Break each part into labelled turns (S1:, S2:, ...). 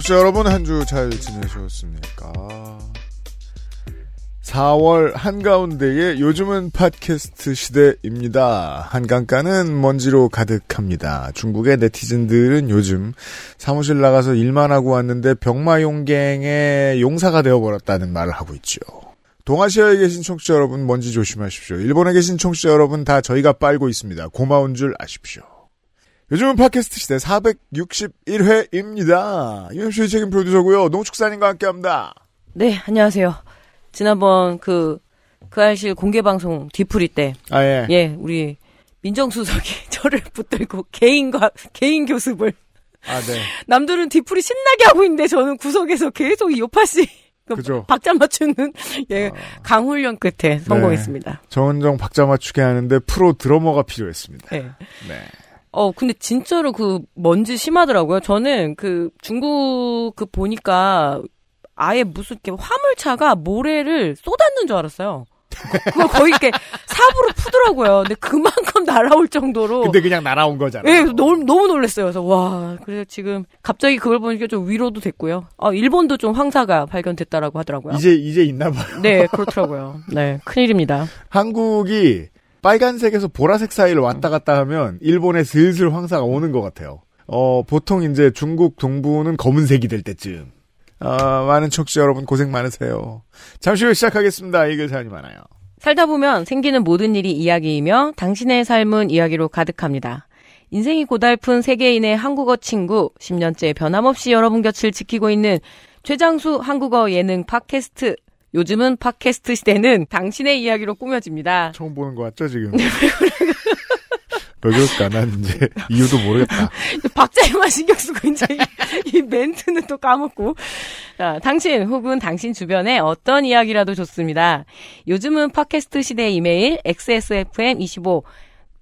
S1: 청취자 여러분 한 주 잘 지내셨습니까? 4월 한가운데의 요즘은 팟캐스트 시대입니다. 한강가는 먼지로 가득합니다. 중국의 네티즌들은 요즘 사무실 나가서 일만 하고 왔는데 병마용갱의 용사가 되어버렸다는 말을 하고 있죠. 동아시아에 계신 청취자 여러분 먼지 조심하십시오. 일본에 계신 청취자 여러분 다 저희가 빨고 있습니다. 고마운 줄 아십시오. 요즘은 팟캐스트 시대 461회입니다. UMC의 책임 프로듀서고요. 농축사님과 함께합니다.
S2: 네, 안녕하세요. 지난번 그, 그 알실 공개방송 뒤풀이 때,
S1: 아 예.
S2: 예, 우리 민정수석이 저를 붙들고 개인과, 개인 교습을.
S1: 아 네.
S2: 남들은 뒤풀이 신나게 하고 있는데 저는 구석에서 계속 이 요파씨. 그
S1: 그죠.
S2: 박자 맞추는, 예, 강훈련 끝에 성공했습니다.
S1: 정은정 박자 맞추게 하는데 프로 드러머가 필요했습니다.
S2: 예.
S1: 네.
S2: 어, 근데 진짜로 그 먼지 심하더라고요. 저는 그 중국 그 보니까 아예 무슨 이렇게 화물차가 모래를 쏟았는 줄 알았어요. 그걸 거의 이렇게 삽으로 푸더라고요. 근데 그만큼 날아올 정도로.
S1: 근데 그냥 날아온 거잖아요.
S2: 예, 너무, 너무 놀랐어요. 그래서, 와, 그래서 지금 갑자기 그걸 보니까 좀 위로도 됐고요. 아, 일본도 좀 황사가 발견됐다라고 하더라고요.
S1: 이제 이제 있나 봐요.
S2: 네, 그렇더라고요. 네, 큰일입니다.
S1: 한국이 빨간색에서 보라색 사이를 왔다 갔다 하면 일본에 슬슬 황사가 오는 것 같아요. 어, 보통 이제 중국 동부는 검은색이 될 때쯤. 아, 많은 청취자 여러분 고생 많으세요. 잠시 후에 시작하겠습니다. 읽을 사연이 많아요.
S2: 살다 보면 생기는 모든 일이 이야기이며 당신의 삶은 이야기로 가득합니다. 인생이 고달픈 세계인의 한국어 친구, 10년째 변함없이 여러분 곁을 지키고 있는 최장수 한국어 예능 팟캐스트. 요즘은 팟캐스트 시대는 당신의 이야기로 꾸며집니다.
S1: 처음 보는 거 같죠, 지금? 왜 그럴까? 난 이제 이유도 모르겠다.
S2: 박자에만 신경 쓰고 이제 이, 이 멘트는 또 까먹고. 자, 당신 혹은 당신 주변에 어떤 이야기라도 좋습니다. 요즘은 팟캐스트 시대 이메일 xsfm25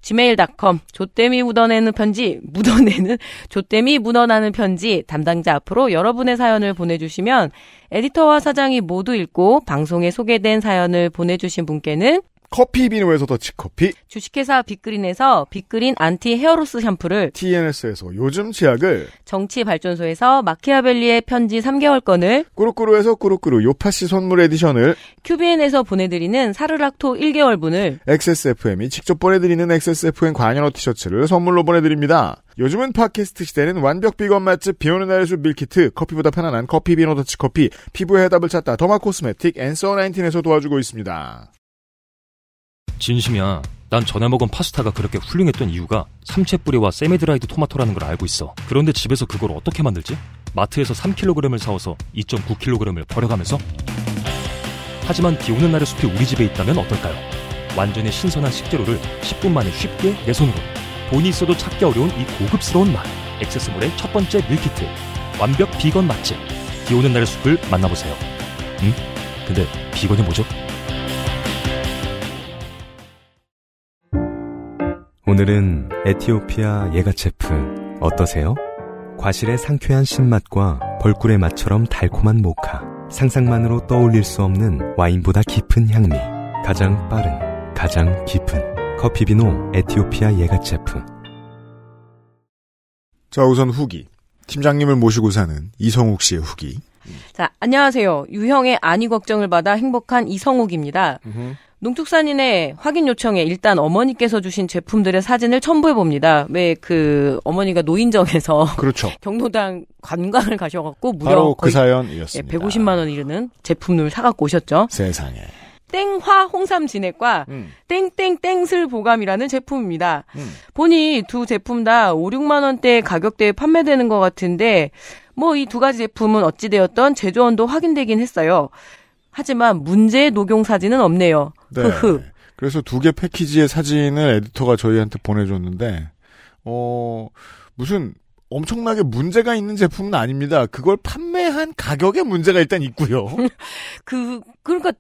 S2: gmail.com 조땜이 묻어내는 편지 묻어내는 조땜이 묻어나는 편지 담당자 앞으로 여러분의 사연을 보내주시면 에디터와 사장이 모두 읽고 방송에 소개된 사연을 보내주신 분께는
S1: 커피 비누에서 더치커피,
S2: 주식회사 빅그린에서 빅그린 anti hair loss 샴푸를
S1: TNS에서 요즘 치약을,
S2: 정치발전소에서 마키아벨리의 편지 3개월권을
S1: 꾸루꾸루에서 꾸루꾸루 요파시 선물 edition을,
S2: 큐비엔에서 보내드리는 사르락토 1개월분을
S1: XSFM이 직접 보내드리는 XSFM 관여로 티셔츠를 선물로 보내드립니다. 요즘은 팟캐스트 시대는 완벽 비건 맛집 비오는 날의 숲 밀키트, 커피보다 편안한 커피 비노 더치커피, 피부의 해답을 찾다 derma cosmetic Answer 19에서 도와주고 있습니다.
S3: 진심이야. 난 전에 먹은 파스타가 그렇게 훌륭했던 이유가 삼채 뿌리와 semi-dried 토마토라는 걸 알고 있어. 그런데 집에서 그걸 어떻게 만들지? 마트에서 3kg을 사와서 2.9kg을 버려가면서? 하지만 비 오는 날의 숲이 우리 집에 있다면 어떨까요? 완전히 신선한 식재료를 10분 만에 쉽게 내 손으로. 돈이 있어도 찾기 어려운 이 고급스러운 맛. 액세스몰의 첫 번째 밀키트. 완벽 비건 맛집. 비 오는 날의 숲을 만나보세요. 음? 근데 비건이 뭐죠?
S4: 오늘은 에티오피아 예가체프 어떠세요? 과실의 상쾌한 신맛과 벌꿀의 맛처럼 달콤한 모카 상상만으로 떠올릴 수 없는 와인보다 깊은 향미 가장 빠른 가장 깊은 커피비노 에티오피아 예가체프
S1: 자, 우선 후기. 팀장님을 모시고 사는 이성욱 씨의 후기.
S2: 자, 안녕하세요. 유형의 안위 걱정을 받아 행복한 이성욱입니다. 농축산인의 확인 요청에 일단 어머니께서 주신 제품들의 사진을 첨부해 봅니다. 왜 그 어머니가 노인정에서
S1: 그렇죠.
S2: 경로당 관광을 가셔갖고 무려
S1: 바로 그
S2: 거의
S1: 사연이었습니다.
S2: 예, 150만 원 이르는 제품을 사갖고 오셨죠.
S1: 세상에.
S2: 땡화 홍삼 진액과
S1: 음.
S2: 땡땡땡슬 보감이라는 제품입니다.
S1: 음.
S2: 보니 두 제품 다 5, 6만 원대 가격대에 판매되는 것 같은데 뭐 이 두 가지 제품은 어찌되었던 제조원도 확인되긴 했어요. 하지만 문제의 녹용 사진은 없네요.
S1: 네.
S2: 흐흐.
S1: 그래서 두 개 패키지의 사진을 에디터가 저희한테 보내줬는데, 어, 무슨 엄청나게 문제가 있는 제품은 아닙니다. 그걸 판매한 가격에 문제가 일단 있고요.
S2: 그 그러니까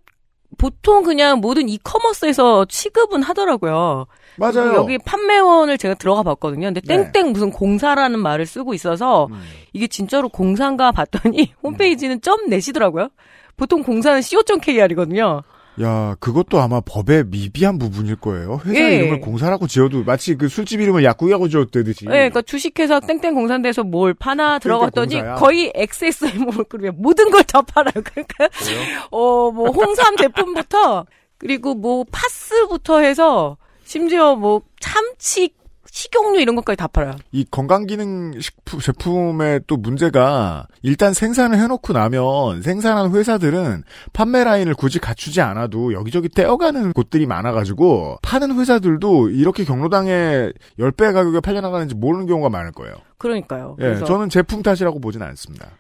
S2: 보통 그냥 모든 이커머스에서 취급은 하더라고요.
S1: 맞아요.
S2: 여기 판매원을 제가 들어가 봤거든요. 근데
S1: 네.
S2: 땡땡 무슨 공사라는 말을 쓰고 있어서
S1: 음.
S2: 이게 진짜로 공사인가 봤더니 홈페이지는 점 내시더라고요. 보통 공사는 co.kr이거든요.
S1: 야, 그것도 아마 법의 미비한 부분일 거예요. 회사
S2: 예.
S1: 이름을 공사라고 지어도 마치 그 술집 이름을 약국이라고 지었듯이.
S2: 네, 그러니까 주식회사 땡땡 공사인데서 뭘 파나 들어갔더니
S1: 공사야.
S2: 거의 XSM을 그러면 모든 걸 다 팔아요. 그러니까 어 뭐 홍삼 제품부터 그리고 뭐 파스부터 해서 심지어 뭐 참치 식용유 이런 것까지 다 팔아요.
S1: 이 건강기능 식품 제품의 또 문제가 일단 생산을 해놓고 나면 생산한 회사들은 판매 라인을 굳이 갖추지 않아도 여기저기 떼어가는 곳들이 많아가지고 파는 회사들도 이렇게 경로당에 10배 가격에 팔려나가는지 모르는 경우가 많을 거예요.
S2: 그러니까요.
S1: 예, 저는 제품 탓이라고 보진 않습니다.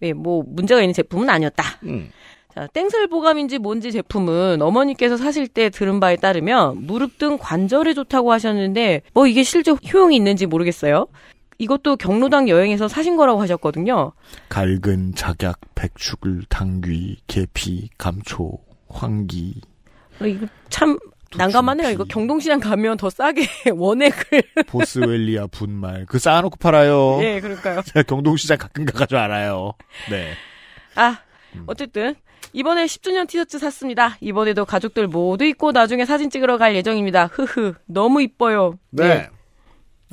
S2: 네, 뭐 문제가 있는 제품은 아니었다.
S1: 음.
S2: 자, 땡슬 보감인지 뭔지 제품은 어머니께서 사실 때 들은 바에 따르면 무릎 등 관절에 좋다고 하셨는데 뭐 이게 실제 효용이 있는지 모르겠어요. 이것도 경로당 여행에서 사신 거라고 하셨거든요.
S1: 갈근, 작약, 백축을, 당귀, 계피, 감초, 황기.
S2: 어, 이거 참 난감하네요. 이거 경동시장 가면 더 싸게 원액을.
S1: 보스웰리아 분말. 그 쌓아놓고 팔아요.
S2: 예, 그러니까요.
S1: 제가 경동시장 가끔 가가지고 알아요. 네.
S2: 아, 어쨌든 이번에 10주년 티셔츠 샀습니다. 이번에도 가족들 모두 입고 나중에 사진 찍으러 갈 예정입니다. 흐흐, 너무 이뻐요.
S1: 네.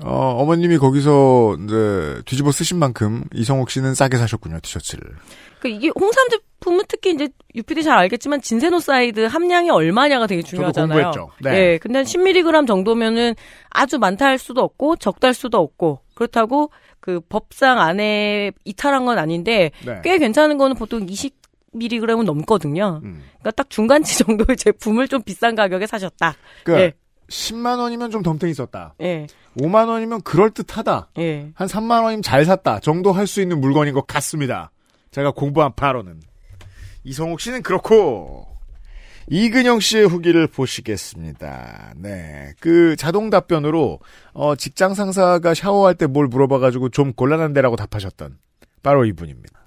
S1: 어, 어머님이 거기서 이제 뒤집어 쓰신 만큼 이성옥 씨는 싸게 사셨군요, 티셔츠를.
S2: 그 이게 홍삼 제품은 특히 이제 유피디 잘 알겠지만 진세노사이드 함량이 얼마냐가 되게 중요하잖아요.
S1: 공부했죠. 네.
S2: 예, 근데 10mg 정도면은 아주 많다 할 수도 없고 적다 할 수도 없고 그렇다고 그 법상 안에 이탈한 건 아닌데
S1: 네.
S2: 꽤 괜찮은 거는 보통 20mg은 넘거든요.
S1: 음.
S2: 그러니까 딱 중간치 정도의 제품을 좀 비싼 가격에 사셨다.
S1: 그
S2: 예.
S1: 10만 원이면 좀 덤탱이 썼다.
S2: 예,
S1: 5만 원이면 그럴 듯하다.
S2: 예.
S1: 한 3만 원이면 잘 샀다. 정도 할 수 있는 물건인 것 같습니다. 제가 공부한 바로는. 이성옥 씨는 그렇고, 이근영 씨의 후기를 보시겠습니다. 네. 그 자동 답변으로, 어, 직장 상사가 샤워할 때 뭘 물어봐 가지고 좀 곤란한데라고 답하셨던, 바로 이분입니다.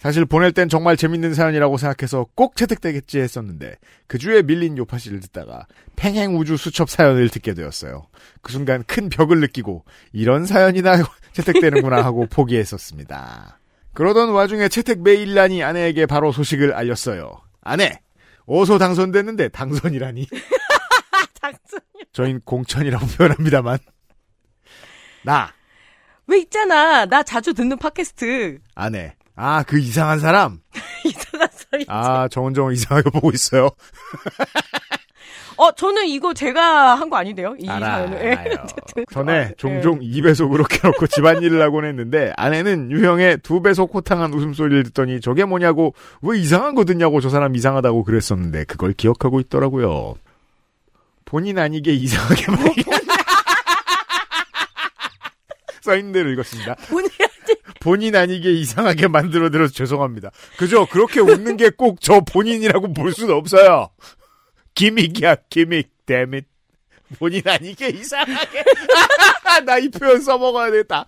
S1: 사실 보낼 땐 정말 재밌는 사연이라고 생각해서 꼭 채택되겠지 했었는데 그 주에 밀린 요파씨를 듣다가 팽행 우주 수첩 사연을 듣게 되었어요. 그 순간 큰 벽을 느끼고 이런 사연이나 채택되는구나 하고 포기했었습니다. 그러던 와중에 채택 메일란이 아내에게 바로 소식을 알렸어요. 아내, 어서 당선됐는데 당선이라니.
S2: 당선.
S1: 저흰 공천이라고 표현합니다만. 나,
S2: 왜 있잖아. 나 자주 듣는 팟캐스트.
S1: 아내. 아, 그 이상한 사람?
S2: 이상한 소리.
S1: 아, 정은정은 이상하게 보고 있어요.
S2: 어, 저는 이거 제가 한 거 아닌데요? 이
S1: 알아요.
S2: 사연을. 예, 어쨌든.
S1: 전에
S2: 아,
S1: 종종 2배속으로 켜놓고 집안일을 하곤 했는데 아내는 유형의 2배속 호탕한 웃음소리를 듣더니 저게 뭐냐고 왜 이상한 거 듣냐고 저 사람 이상하다고 그랬었는데 그걸 기억하고 있더라고요. 본인 아니게 이상하게 말 써있는 대로 읽었습니다.
S2: 본의
S1: 본인 아니게 이상하게 만들어드려서 죄송합니다. 그죠? 그렇게 웃는 게 꼭 저 본인이라고 볼 수는 없어요. 기믹이야, 기믹, 데밋. 본인 아니게 이상하게. 나 이 표현 써먹어야 되겠다.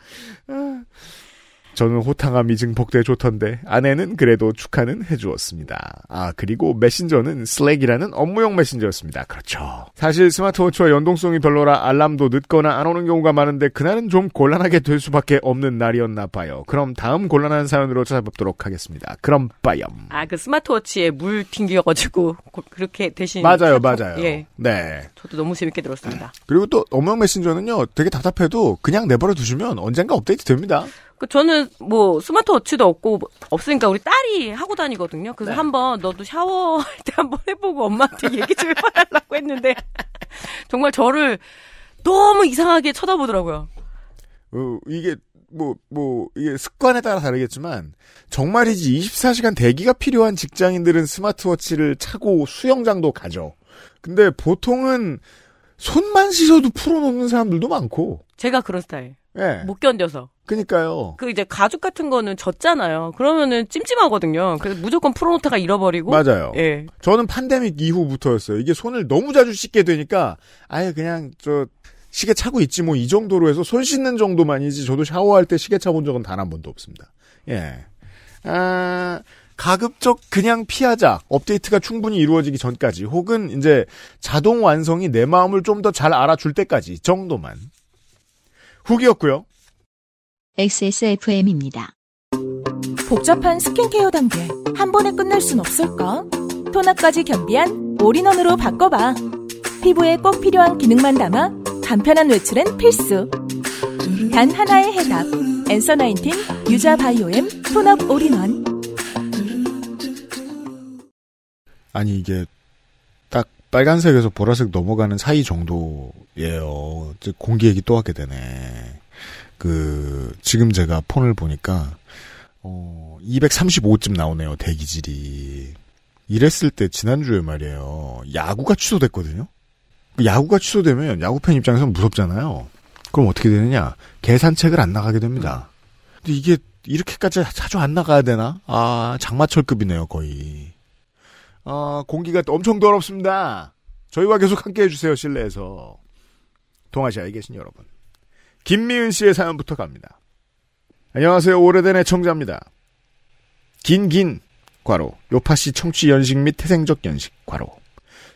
S1: 저는 호탕함이 증폭돼 좋던데 아내는 그래도 축하는 해주었습니다. 아 그리고 메신저는 슬랙이라는 업무용 메신저였습니다. 그렇죠. 사실 스마트워치와 연동성이 별로라 알람도 늦거나 안 오는 경우가 많은데 그날은 좀 곤란하게 될 수밖에 없는 날이었나 봐요. 그럼 다음 곤란한 사연으로 찾아뵙도록 하겠습니다. 그럼 빠염.
S2: 아, 그 스마트워치에 물 튕겨가지고 고- 그렇게 대신.
S1: 맞아요,
S2: 카톡?
S1: 맞아요.
S2: 예.
S1: 네.
S2: 저도 너무 재밌게 들었습니다.
S1: 그리고 또 업무용 메신저는요, 되게 답답해도 그냥 내버려 두시면 언젠가 업데이트 됩니다.
S2: 그 저는 뭐 스마트워치도 없고 뭐 없으니까 우리 딸이 하고 다니거든요. 그래서
S1: 네.
S2: 한번 너도 샤워할 때 한번 해보고 엄마한테 얘기 좀 해봐달라고 했는데 정말 저를 너무 이상하게 쳐다보더라고요.
S1: 어, 이게 뭐, 뭐, 이게 습관에 따라 다르겠지만, 정말이지 24시간 대기가 필요한 직장인들은 스마트워치를 차고 수영장도 가죠. 근데 보통은 손만 씻어도 풀어놓는 사람들도 많고,
S2: 제가 그런 스타일.
S1: 예.
S2: 못 견뎌서.
S1: 그니까요.
S2: 그 이제 가죽 같은 거는 젖잖아요. 그러면은 찜찜하거든요. 그래서 무조건 풀어놓다가 잃어버리고.
S1: 맞아요.
S2: 예.
S1: 저는 팬데믹 이후부터였어요. 이게 손을 너무 자주 씻게 되니까, 아예 그냥, 저, 시계 차고 있지 뭐 이 정도로 해서 손 씻는 정도만이지 저도 샤워할 때 시계 차본 적은 단 한 번도 없습니다. 예. 아, 가급적 그냥 피하자. 업데이트가 충분히 이루어지기 전까지 혹은 이제 자동 완성이 내 마음을 좀 더 잘 알아줄 때까지 정도만. 후기였고요.
S5: XSFM입니다.
S6: 복잡한 스킨케어 단계 한 번에 끝낼 순 없을까? 토너까지 겸비한 all-in-one으로 바꿔봐. 피부에 꼭 필요한 기능만 담아 간편한 외출엔 필수. 단 하나의 해답. Answer Nineteen 유자 biome tone-up all-in-one.
S1: 아니 이게 딱 빨간색에서 보라색 넘어가는 사이 정도예요. 공기 얘기 또 하게 되네. 그 지금 제가 폰을 보니까 어 235쯤 나오네요 대기질이. 이랬을 때 지난주에 말이에요 야구가 취소됐거든요. 그 야구가 취소되면 야구팬 입장에서는 무섭잖아요. 그럼 어떻게 되느냐? 계산책을 안 나가게 됩니다. 근데 이게 이렇게까지 자주 안 나가야 되나? 아 장마철급이네요 거의. 아, 공기가 엄청 더럽습니다. 저희와 계속 함께 해주세요, 실내에서. 동아시아에 계신 여러분. 김미은 씨의 사연부터 갑니다. 안녕하세요, 오래된 애청자입니다. 긴, 긴, 과로. 요파 씨 청취 연식 및 태생적 연식, 과로.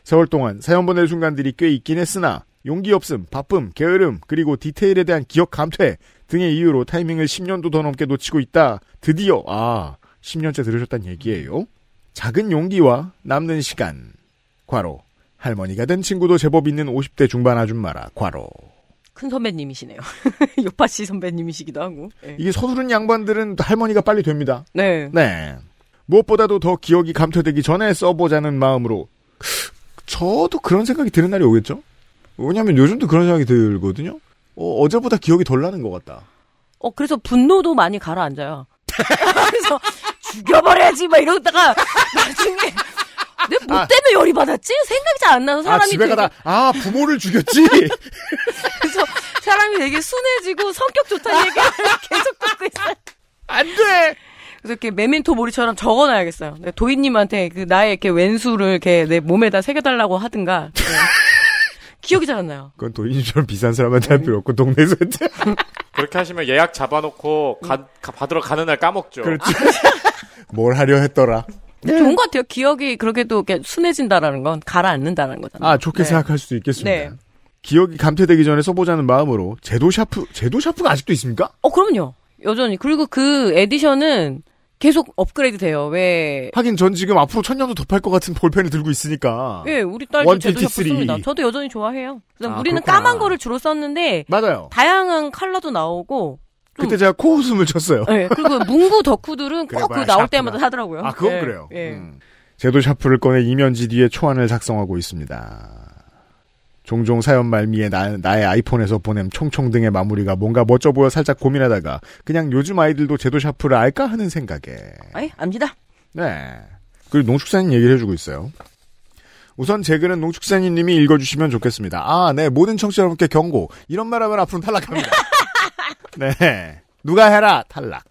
S1: 세월 동안 사연 보낼 순간들이 꽤 있긴 했으나, 용기 없음, 바쁨, 게으름, 그리고 디테일에 대한 기억 감퇴 등의 이유로 타이밍을 10년도 더 넘게 놓치고 있다. 드디어, 아, 10년째 들으셨단 얘기예요. 작은 용기와 남는 시간. 과로. 할머니가 된 친구도 제법 있는 50대 중반 아줌마라. 과로.
S2: 큰 선배님이시네요. 요파 씨 선배님이시기도 하고. 네.
S1: 이게 서두른 양반들은 할머니가 빨리 됩니다.
S2: 네.
S1: 네. 무엇보다도 더 기억이 감퇴되기 전에 써보자는 마음으로. 저도 그런 생각이 드는 날이 오겠죠? 왜냐면 요즘도 그런 생각이 들거든요? 어, 어제보다 기억이 덜 나는 것 같다.
S2: 어, 그래서 분노도 많이 가라앉아요. 그래서 죽여버려야지 막 이러다가 나중에 내가 뭐
S1: 아.
S2: 때문에 열이 받았지? 생각이 잘 안 나서
S1: 아,
S2: 사람이
S1: 집에
S2: 되게,
S1: 가다, 아, 부모를 죽였지?
S2: 그래서 사람이 되게 순해지고 성격 좋다는 얘기를 계속 듣고 있어요.
S1: 안 돼!
S2: 그래서 이렇게 메멘토 모리처럼 적어놔야겠어요. 네, 도희님한테 그 나의 이렇게 왼수를 이렇게 내 몸에다 새겨달라고 하든가. 네. 기억이 잘 안 나요.
S1: 그건 도인님처럼 비싼 사람한테 할 필요 없고, 동네에서 했대.
S7: 그렇게 하시면 예약 잡아놓고 가- 가- 받으러 가는 날 까먹죠.
S1: 그렇지. 뭘 하려 했더라.
S2: 좋은 것 같아요. 기억이 그렇게도 이렇게 순해진다라는 건 가라앉는다는 거잖아요.
S1: 아, 좋게
S2: 네.
S1: 생각할 수도 있겠습니다.
S2: 네.
S1: 기억이 감퇴되기 전에 써보자는 마음으로 제도 샤프, 제도 샤프가 아직도 있습니까?
S2: 어, 그럼요. 여전히. 그리고 그 edition은 계속 업그레이드 돼요. 왜?
S1: 하긴 전 지금 앞으로 천 년도 더 팔 것 같은 볼펜을 들고 있으니까.
S2: 예, 우리 딸도 제도 샤프
S1: 153.
S2: 씁니다. 저도 여전히 좋아해요.
S1: 아,
S2: 우리는
S1: 그렇구나.
S2: 까만 거를 주로 썼는데
S1: 맞아요.
S2: 다양한 컬러도 나오고
S1: 그때 제가 코웃음을 쳤어요.
S2: 예, 그리고 문구 덕후들은 꼭 그 나올. 때마다 하더라고요.
S1: 아, 그건
S2: 예,
S1: 그래요.
S2: 예.
S1: 음. 제도 샤프를 꺼내 이면지 뒤에 초안을 작성하고 있습니다. 종종 사연 말미에 나, 나의 아이폰에서 보냄 총총 등의 마무리가 뭔가 멋져 보여 살짝 고민하다가 그냥 요즘 아이들도 제도 샤프를 알까 하는 생각에
S2: 아이, 압니다.
S1: 네. 그리고 농축사님 얘기를 해주고 있어요. 우선 제 글은 농축사님 님이 읽어주시면 좋겠습니다. 아, 네. 모든 청취자 여러분께 경고. 이런 말 하면 앞으로 탈락합니다. 네. 누가 해라! 탈락.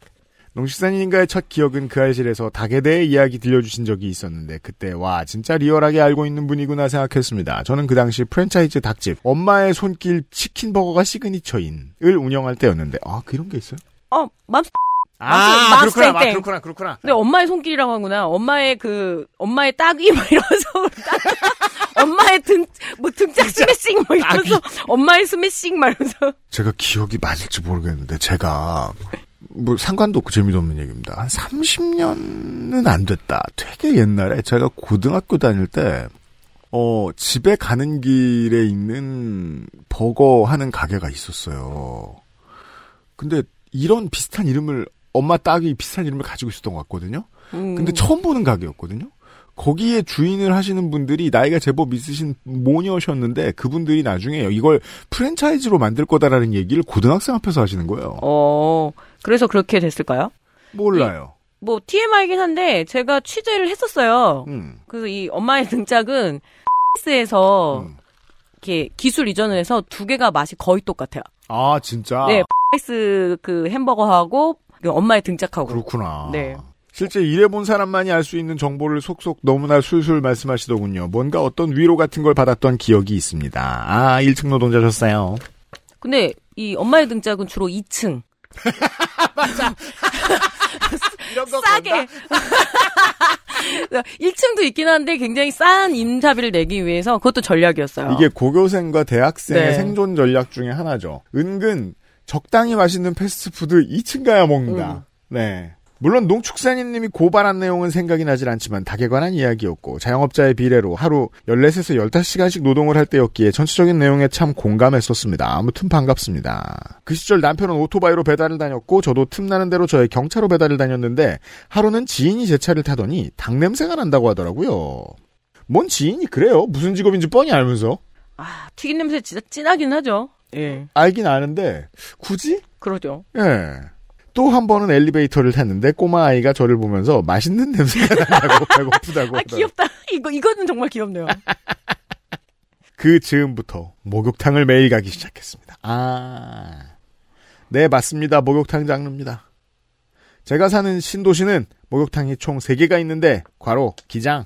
S1: 농축사님과의 첫 기억은 그 알실에서 닭에 대해 이야기 들려주신 적이 있었는데 그때 와 진짜 리얼하게 알고 있는 분이구나 생각했습니다. 저는 그 당시 프랜차이즈 닭집 엄마의 손길 치킨버거가 signature인을 운영할 때였는데 아 그런 게 있어요?
S2: 어, 맘,
S1: 아
S2: 맘스
S1: 그렇구나 아,
S2: 땡땡.
S1: 그렇구나 그렇구나
S2: 근데 엄마의 손길이라고 하구나. 엄마의 그, 엄마의 따귀, 막 이러면서. 따- 엄마의 등, 뭐 등짝 스매싱, 막 이러면서. 엄마의 스매싱, 막 이러면서.
S1: 제가 기억이 맞을지 모르겠는데 제가 뭐 상관도 없고 재미도 없는 얘기입니다. 한 30년은 안 됐다. 되게 옛날에 제가 고등학교 다닐 때 어, 집에 가는 길에 있는 버거 하는 가게가 있었어요. 근데 이런 비슷한 이름을 엄마 딸이 비슷한 이름을 가지고 있었던 것 같거든요.
S2: 음.
S1: 근데 처음 보는 가게였거든요. 거기에 주인을 하시는 분들이 나이가 제법 있으신 모녀셨는데 그분들이 나중에 이걸 프랜차이즈로 만들 거다라는 얘기를 고등학생 앞에서 하시는 거예요.
S2: 어, 그래서 그렇게 됐을까요?
S1: 몰라요.
S2: 뭐, TMI이긴 한데, 제가 취재를 했었어요.
S1: 음.
S2: 그래서 이 엄마의 등짝은, 에서
S1: 음.
S2: 이렇게 기술 이전을 해서 두 개가 맛이 거의 똑같아요.
S1: 아 진짜.
S2: 네, 스그 햄버거하고 그 엄마의 등짝하고.
S1: 그렇구나.
S2: 네.
S1: 실제 일해본 사람만이 알 수 있는 정보를 속속 너무나 술술 말씀하시더군요. 뭔가 어떤 위로 같은 걸 받았던 기억이 있습니다. 아, 1층 노동자셨어요.
S2: 근데 이 엄마의 등짝은 주로 2층.
S1: 이런 거
S2: 싸게. 1층도 있긴 한데 굉장히 싼 임차비를 내기 위해서 그것도 전략이었어요.
S1: 이게 고교생과 대학생의
S2: 네.
S1: 생존 전략 중에 하나죠. 은근 적당히 맛있는 패스트푸드 2층 가야 먹는다.
S2: 음.
S1: 네. 물론 농축산인님이 고발한 내용은 생각이 나질 않지만 닭에 관한 이야기였고 자영업자의 비례로 하루 14에서 15시간씩 노동을 할 때였기에 전체적인 내용에 참 공감했었습니다. 아무튼 반갑습니다. 그 시절 남편은 오토바이로 배달을 다녔고 저도 틈나는 대로 저의 경차로 배달을 다녔는데 하루는 지인이 제 차를 타더니 닭 냄새가 난다고 하더라고요. 뭔 지인이 그래요? 무슨 직업인지 뻔히 알면서.
S2: 아, 튀긴 냄새 진짜 진하긴 하죠. 예.
S1: 알긴 아는데 굳이?
S2: 그러죠.
S1: 예. 또 한 번은 엘리베이터를 탔는데 꼬마 아이가 저를 보면서 맛있는 냄새가 난다고 배고프다고
S2: 아. 귀엽다. 이거, 이거는 정말 귀엽네요.
S1: 그 즈음부터 목욕탕을 매일 가기 시작했습니다. 아, 네 맞습니다. 목욕탕 장르입니다. 제가 사는 신도시는 목욕탕이 총 3개가 있는데 괄호 기장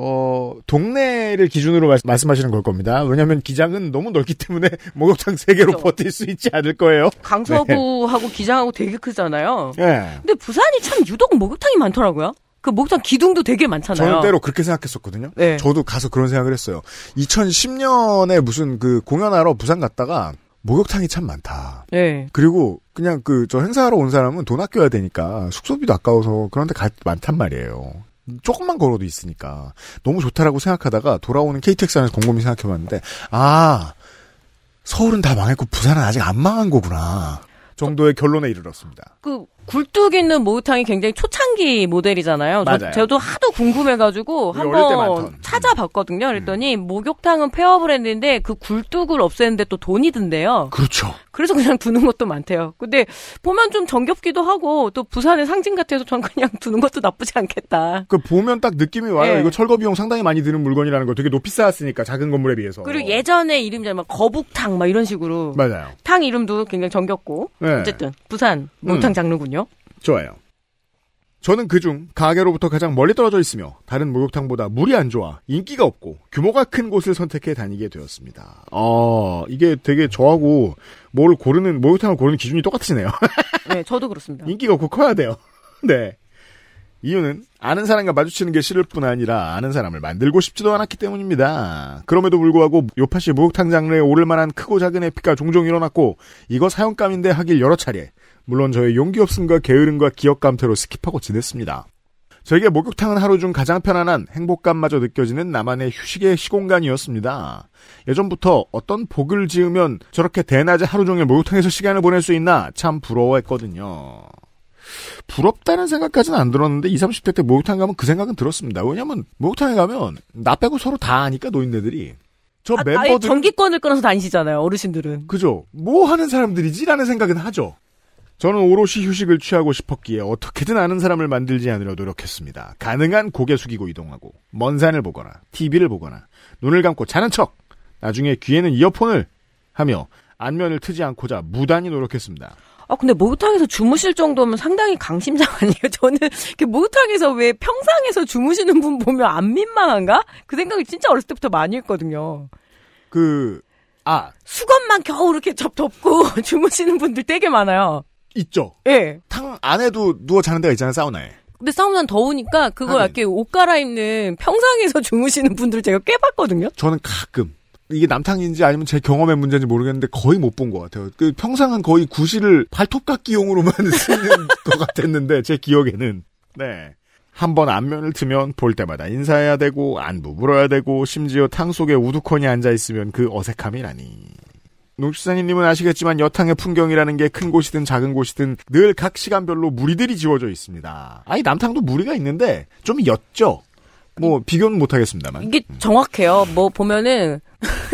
S1: 어 동네를 기준으로 말, 말씀 하시는 걸 겁니다. 왜냐하면 기장은 너무 넓기 때문에 목욕탕 3개로
S2: 그렇죠.
S1: 버틸 수 있지 않을 거예요.
S2: 강서구하고 기장하고 되게 크잖아요.
S1: 예.
S2: 근데 부산이 참 유독 목욕탕이 많더라고요. 그 목욕탕 기둥도 되게 많잖아요.
S1: 저는 때로 그렇게 생각했었거든요.
S2: 네.
S1: 저도 가서 그런 생각을 했어요. 2010년에 무슨 그 공연하러 부산 갔다가 목욕탕이 참 많다.
S2: 네.
S1: 그리고 그냥 그 저 행사하러 온 사람은 돈 아껴야 되니까 숙소비도 아까워서 그런데 가, 많단 말이에요. 조금만 걸어도 있으니까 너무 좋다라고 생각하다가 돌아오는 KTX 안에서 곰곰이 생각해봤는데 아 서울은 다 망했고 부산은 아직 안 망한 거구나 정도의 결론에 이르렀습니다.
S2: 그 굴뚝 있는 목욕탕이 굉장히 초창기 모델이잖아요. 저,
S1: 맞아요.
S2: 저 도 하도 궁금해가지고 한번.
S1: 음.
S2: 찾아봤거든요. 그랬더니 목욕탕은 폐업을 했는데 그 굴뚝을 없애는데 또 돈이 든대요.
S1: 그렇죠.
S2: 그래서 그냥 두는 것도 많대요. 근데 보면 좀 정겹기도 하고 또 부산의 상징 같아서 전 그냥 두는 것도 나쁘지 않겠다.
S1: 그 보면 딱 느낌이 와요.
S2: 네.
S1: 이거 철거 비용 상당히 많이 드는 물건이라는 거 되게 높이 쌓았으니까 작은 건물에 비해서.
S2: 그리고 예전에 이름이 막 거북탕 막 이런 식으로
S1: 맞아요.
S2: 탕 이름도 굉장히 정겹고
S1: 네.
S2: 어쨌든 부산 목욕탕
S1: 음.
S2: 장르군요.
S1: 좋아요. 저는 그중 가게로부터 가장 멀리 떨어져 있으며 다른 목욕탕보다 물이 안 좋아 인기가 없고 규모가 큰 곳을 선택해 다니게 되었습니다. 아 이게 되게 저하고 뭘 고르는 목욕탕을 고르는 기준이 똑같으시네요.
S2: 네, 저도 그렇습니다.
S1: 인기가 없고 커야 돼요. 네. 이유는 아는 사람과 마주치는 게 싫을 뿐 아니라 아는 사람을 만들고 싶지도 않았기 때문입니다. 그럼에도 불구하고 요파시 목욕탕 장르에 오를 만한 크고 작은 에피가 종종 일어났고 이거 사용감인데 하길 여러 차례 물론 저의 용기 없음과 게으름과 기억 감퇴로 skip하고 지냈습니다. 저에게 목욕탕은 하루 중 가장 편안한 행복감마저 느껴지는 나만의 휴식의 시공간이었습니다. 예전부터 어떤 복을 지으면 저렇게 대낮에 하루 종일 목욕탕에서 시간을 보낼 수 있나 참 부러워했거든요. 부럽다는 생각까지는 안 들었는데 20, 30대 때 목욕탕 가면 그 생각은 들었습니다. 왜냐면 목욕탕에 가면 나 빼고 서로 다 아니까 노인네들이 저
S2: 아,
S1: 멤버들
S2: 전기권을 끊어서 다니시잖아요, 어르신들은.
S1: 그죠? 뭐 하는 사람들이지라는 생각은 하죠. 저는 오롯이 휴식을 취하고 싶었기에 어떻게든 아는 사람을 만들지 않으려 노력했습니다. 가능한 고개 숙이고 이동하고 먼 산을 보거나 TV를 보거나 눈을 감고 자는 척 나중에 귀에는 이어폰을 하며 안면을 트지 않고자 무단히 노력했습니다.
S2: 아, 근데 목욕탕에서 주무실 정도면 상당히 강심장 아니에요? 저는 그 목욕탕에서 왜 평상에서 주무시는 분 보면 안 민망한가? 그 생각을 진짜 어렸을 때부터 많이 했거든요.
S1: 그, 아,
S2: 수건만 겨우 이렇게 접 덮고 주무시는 분들 되게 많아요.
S1: 있죠.
S2: 예.
S1: 탕 안에도 누워 자는 데가 있잖아요, 사우나에.
S2: 근데 사우나는 더우니까 그거. 이렇게 옷 갈아입는 평상에서 주무시는 분들 제가 꽤 봤거든요.
S1: 저는 가끔 이게 남탕인지 아니면 제 경험의 문제인지 모르겠는데 거의 못 본 것 같아요. 그 평상은 거의 구실을 발톱깎이용으로만 쓰는 것 같았는데 제 기억에는 네. 한 번 안면을 트면 볼 때마다 인사해야 되고 안부 물어야 되고 심지어 탕 속에 우두커니 앉아 있으면 그 어색함이라니. 농수사님님은 아시겠지만 여탕의 풍경이라는 게 큰 곳이든 작은 곳이든 늘 각 시간별로 무리들이 지워져 있습니다. 아니 남탕도 무리가 있는데 좀 옅죠. 뭐 비교는 못하겠습니다만.
S2: 이게 정확해요. 뭐 보면은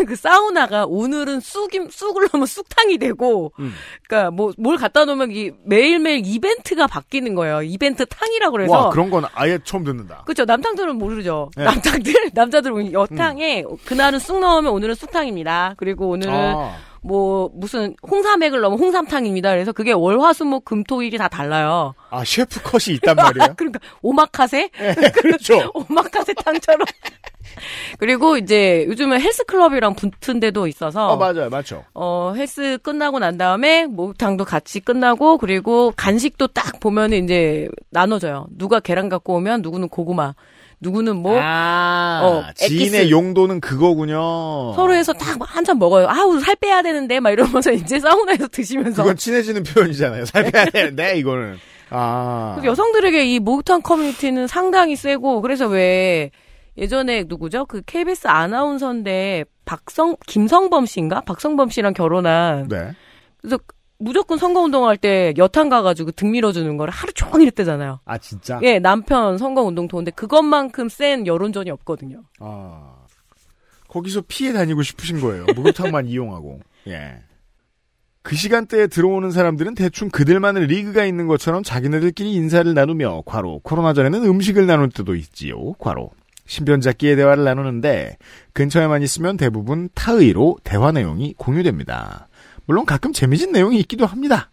S2: 그 사우나가 오늘은 쑥임 쑥을 넣으면 쑥탕이 되고,
S1: 음.
S2: 그러니까 뭐 뭘 갖다 놓으면 이 매일매일 이벤트가 바뀌는 거예요. 이벤트 탕이라고 그래서.
S1: 와 그런 건 아예 처음 듣는다.
S2: 그렇죠. 남탕들은 모르죠.
S1: 네.
S2: 남탕들 남자들은 여탕에 그날은 쑥 넣으면 오늘은 쑥탕입니다. 그리고 오늘은
S1: 아.
S2: 뭐 무슨 홍삼액을 넣으면 홍삼탕입니다. 그래서 그게 월화수목 금토일이 다 달라요.
S1: 아, 셰프 컷이 있단 말이에요?
S2: 그러니까 오마카세
S1: 네, 그렇죠.
S2: 오마카세 탕처럼 그리고 이제 요즘은 헬스클럽이랑 붙은 데도 있어서
S1: 어, 맞아요. 맞죠.
S2: 어, 헬스 끝나고 난 다음에 목욕탕도 같이 끝나고 그리고 간식도 딱 보면은 이제 나눠져요. 누가 계란 갖고 오면 누구는 고구마, 누구는 뭐
S1: 아,
S2: 어,
S1: 지인의. 용도는 그거군요.
S2: 서로 해서 딱 한잔 먹어요. 아우 살 빼야 되는데 막 이러면서 이제 사우나에서 드시면서
S1: 그건 친해지는 표현이잖아요. 살 빼야 되는데, 이거는. 아.
S2: 여성들에게 이 목욕탕 커뮤니티는 상당히 세고 그래서 왜 예전에 누구죠? 그 KBS 아나운서인데 박성 김성범 씨인가? 박성범 씨랑 결혼한
S1: 네.
S2: 그래서 무조건 선거운동할 때 여탕 가가지고 등 밀어주는 거를 하루 종일 했대잖아요.
S1: 아, 진짜?
S2: 예, 남편 선거운동 도는데 그것만큼 센 여론전이 없거든요.
S1: 아. 거기서 피해 다니고 싶으신 거예요. 목욕탕만 이용하고. 예. 그 시간대에 들어오는 사람들은 대충 그들만의 리그가 있는 것처럼 자기네들끼리 인사를 나누며 과로 코로나 전에는 음식을 나눌 때도 있지요. 과로 신변잡기의 대화를 나누는데 근처에만 있으면 대부분 타의로 대화 내용이 공유됩니다. 물론 가끔 재미진 내용이 있기도 합니다.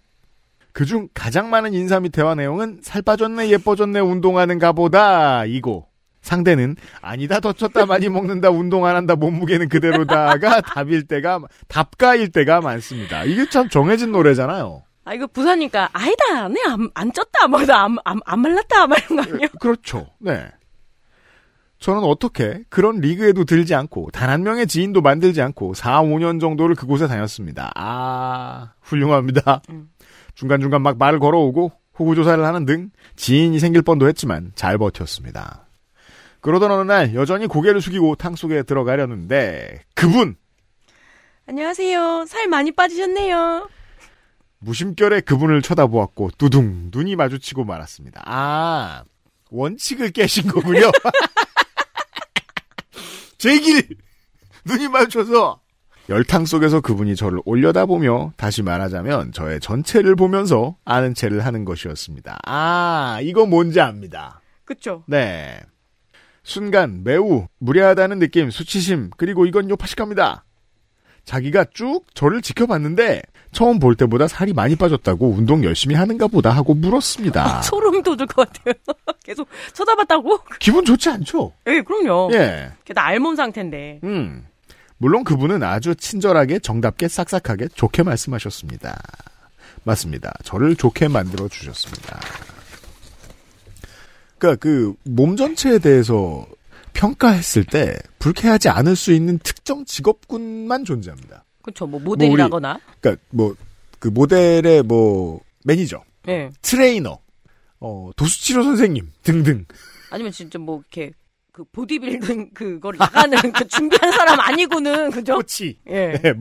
S1: 그중 가장 많은 인사 및 대화 내용은 살 빠졌네 예뻐졌네 운동하는가 보다 이고 상대는 아니다 더 쪘다 많이 먹는다 운동 안 한다 몸무게는 그대로다가 답일 때가 답가일 때가 많습니다. 이게 참 정해진 노래잖아요.
S2: 아 이거 부사니까 아니다, 내안 안 쪘다, 뭐다, 안, 안, 안 말랐다, 막 이런 거 아니에요?
S1: 그렇죠. 네. 저는 어떻게 그런 리그에도 들지 않고 단 한 명의 지인도 만들지 않고 4, 5년 정도를 그곳에 다녔습니다. 아, 훌륭합니다.
S2: 음.
S1: 중간중간 막 말을 걸어오고 호구조사를 하는 등 지인이 생길 뻔도 했지만 잘 버텼습니다. 그러던 어느 날 여전히 고개를 숙이고 탕 속에 들어가려는데 그분
S2: 안녕하세요, 살 많이 빠지셨네요.
S1: 무심결에 그분을 쳐다보았고 두둥 눈이 마주치고 말았습니다. 아 원칙을 깨신 거군요. 제 길 눈이 마주쳐서 열탕 속에서 그분이 저를 올려다보며 다시 말하자면 저의 전체를 보면서 아는 체를 하는 것이었습니다. 아 이거 뭔지 압니다.
S2: 그쵸?
S1: 네. 순간 매우 무례하다는 느낌, 수치심, 그리고 이건 요파식합니다. 자기가 쭉 저를 지켜봤는데 처음 볼 때보다 살이 많이 빠졌다고 운동 열심히 하는가 보다 하고 물었습니다.
S2: 소름 돋을 것 같아요. 계속 쳐다봤다고?
S1: 기분 좋지 않죠?
S2: 예, 그럼요.
S1: 예.
S2: 게다 알몸 상태인데.
S1: 음. 물론 그분은 아주 친절하게 정답게 싹싹하게 좋게 말씀하셨습니다. 맞습니다. 저를 좋게 만들어 주셨습니다. 그러니까 그 몸 전체에 대해서 평가했을 때 불쾌하지 않을 수 있는 특정 직업군만 존재합니다.
S2: 그쵸, 뭐 모델이라거나.
S1: 그러니까 뭐 그 모델의 뭐 매니저,
S2: 예.
S1: 트레이너, 어 도수치료 선생님 등등.
S2: 아니면 진짜 뭐 이렇게 그 보디빌딩 그걸 나가는 그 준비한 사람 아니고는 그죠?
S1: 코치,
S2: 예.
S1: 네,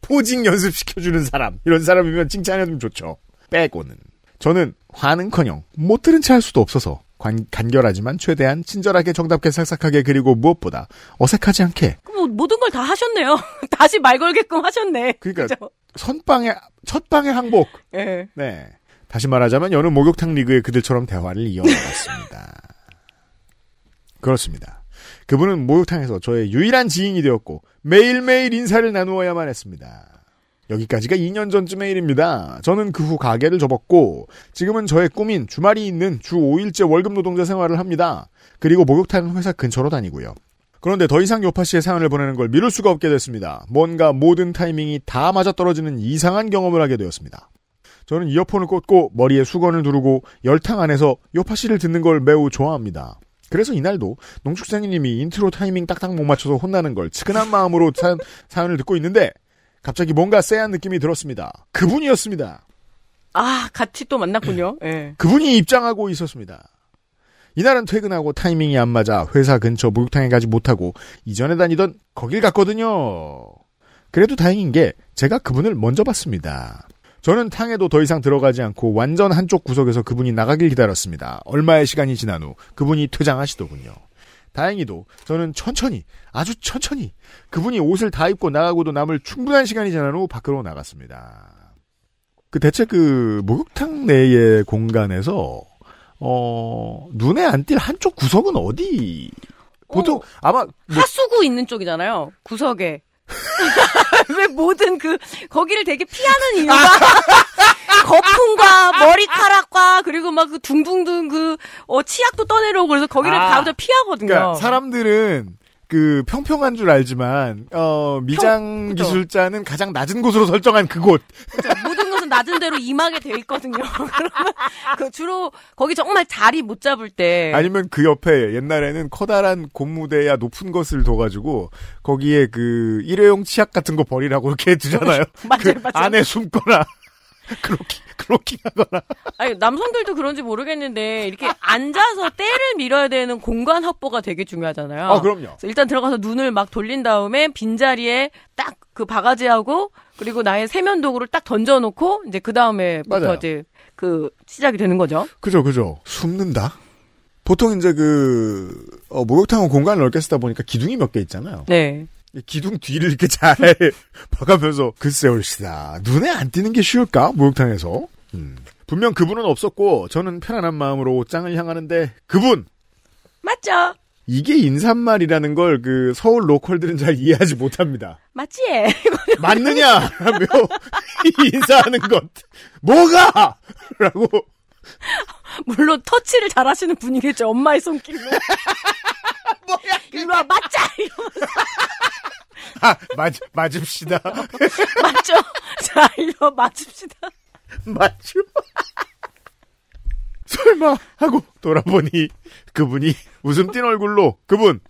S1: posing 연습 시켜주는 사람 이런 사람이면 칭찬해주면 좋죠. 빼고는 저는 화는커녕 못 들은 체 할 수도 없어서 관- 간결하지만 최대한 친절하게 정답게 싹싹하게 그리고 무엇보다 어색하지 않게
S2: 그럼 뭐 모든 걸 다 하셨네요. 다시 말 걸게끔 하셨네.
S1: 그러니까
S2: 그죠?
S1: 선방의 첫 방의 항복.
S2: 예.
S1: 네. 다시 말하자면 여느 목욕탕 리그의 그들처럼 대화를 이어나갔습니다. 그렇습니다. 그분은 목욕탕에서 저의 유일한 지인이 되었고 매일매일 인사를 나누어야만 했습니다. 여기까지가 2년 전쯤의 일입니다. 저는 그 후 가게를 접었고 지금은 저의 꿈인 주말이 있는 주 5일째 월급 노동자 생활을 합니다. 그리고 목욕탕은 회사 근처로 다니고요. 그런데 더 이상 요파 씨의 사연을 보내는 걸 미룰 수가 없게 됐습니다. 뭔가 모든 타이밍이 다 맞아떨어지는 이상한 경험을 하게 되었습니다. 저는 이어폰을 꽂고 머리에 수건을 두르고 열탕 안에서 요파 씨를 듣는 걸 매우 좋아합니다. 그래서 이날도 농축생님이 인트로 타이밍 딱딱 못 맞춰서 혼나는 걸 측은한 마음으로 사연, 사연을 듣고 있는데 갑자기 뭔가 쎄한 느낌이 들었습니다. 그분이었습니다.
S2: 아, 같이 또 만났군요. 예.
S1: 그분이 입장하고 있었습니다. 이날은 퇴근하고 타이밍이 안 맞아 회사 근처 목욕탕에 가지 못하고 이전에 다니던 거길 갔거든요. 그래도 다행인 게 제가 그분을 먼저 봤습니다. 저는 탕에도 더 이상 들어가지 않고 완전 한쪽 구석에서 그분이 나가길 기다렸습니다. 얼마의 시간이 지난 후 그분이 퇴장하시더군요. 다행히도 저는 천천히 아주 천천히 그분이 옷을 다 입고 나가고도 남을 충분한 시간이 지난 후 밖으로 나갔습니다. 그 대체 그 목욕탕 내의 공간에서 어 눈에 안 띌 한쪽 구석은 어디? 보통
S2: 어,
S1: 아마 뭐
S2: 하수구 있는 쪽이잖아요. 구석에. 왜 모든 그 거기를 되게 피하는 이유가 거품과 머리카락과 그리고 막 그 둥둥둥 그 어, 치약도 떠내려오고 그래서 거기를
S1: 아.
S2: 가부터 피하거든요.
S1: 그러니까 사람들은 그 평평한 줄 알지만 어 미장
S2: 그죠.
S1: 기술자는 가장 낮은 곳으로 설정한 그곳?
S2: 모든 것은 낮은 대로 임하게 돼 있거든요. 그러면 그 주로 거기 정말 자리 못 잡을 때
S1: 아니면 그 옆에 옛날에는 커다란 고무대야 높은 것을 둬가지고 거기에 그 일회용 치약 같은 거 버리라고 이렇게 두잖아요.
S2: 맞아요,
S1: 그
S2: 맞아요.
S1: 안에 숨거나 그렇게 그렇게 하거나
S2: 아니 남성들도 그런지 모르겠는데 이렇게 앉아서 때를 밀어야 되는 공간 확보가 되게 중요하잖아요.
S1: 아 그럼요.
S2: 일단 들어가서 눈을 막 돌린 다음에 빈 자리에 딱 그 바가지하고 그리고 나의 세면 도구를 딱 던져놓고 이제 그 다음에부터. 이제 그 시작이 되는 거죠.
S1: 그죠 그죠 숨는다. 보통 이제 그 어, 목욕탕은 공간을 넓게 쓰다 보니까 기둥이 몇 개 있잖아요.
S2: 네.
S1: 이 기둥 뒤를 이렇게 잘 봐가면서 글쎄 올시다 눈에 안 띄는 게 쉬울까 목욕탕에서 음. 분명 그분은 없었고 저는 편안한 마음으로 옷장을 향하는데 그분
S2: 맞죠?
S1: 이게 인사말이라는 걸 그 서울 로컬들은 잘 이해하지 못합니다.
S2: 맞지?
S1: 맞느냐? 라며 인사하는 것. 뭐가? 라고.
S2: 물론 터치를 잘하시는 분이겠죠. 엄마의 손길로.
S1: 뭐야?
S2: 일로 와 맞자 이러면서
S1: 아, 맞, 맞읍시다.
S2: 맞죠? 자 일로 와 맞읍시다.
S1: 맞죠? 설마 하고 돌아보니 그분이 웃음 띤 얼굴로 그분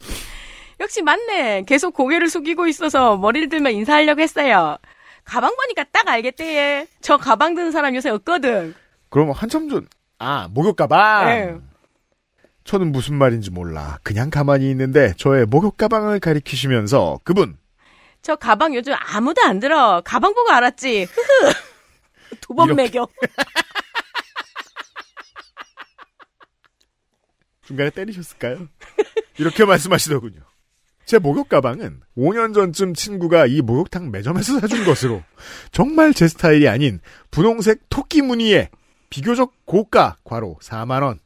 S2: 역시 맞네. 계속 고개를 숙이고 있어서 머리를 들면 인사하려고 했어요. 가방 보니까 딱 알겠대. 저 가방 드는 사람 요새 없거든.
S1: 그러면 한참 전 아, 목욕 가방.
S2: 네.
S1: 저는 무슨 말인지 몰라. 그냥 가만히 있는데 저의 목욕 가방을 가리키시면서 그분
S2: 저 가방 요즘 아무도 안 들어. 가방 보고 알았지. 흐흐. 두 번. 매겨.
S1: 중간에 때리셨을까요? 이렇게 말씀하시더군요. 제 목욕 가방은 5년 전쯤 친구가 이 목욕탕 매점에서 사준 것으로 정말 제 스타일이 아닌 분홍색 토끼 무늬의 비교적 고가 과로 4만 원.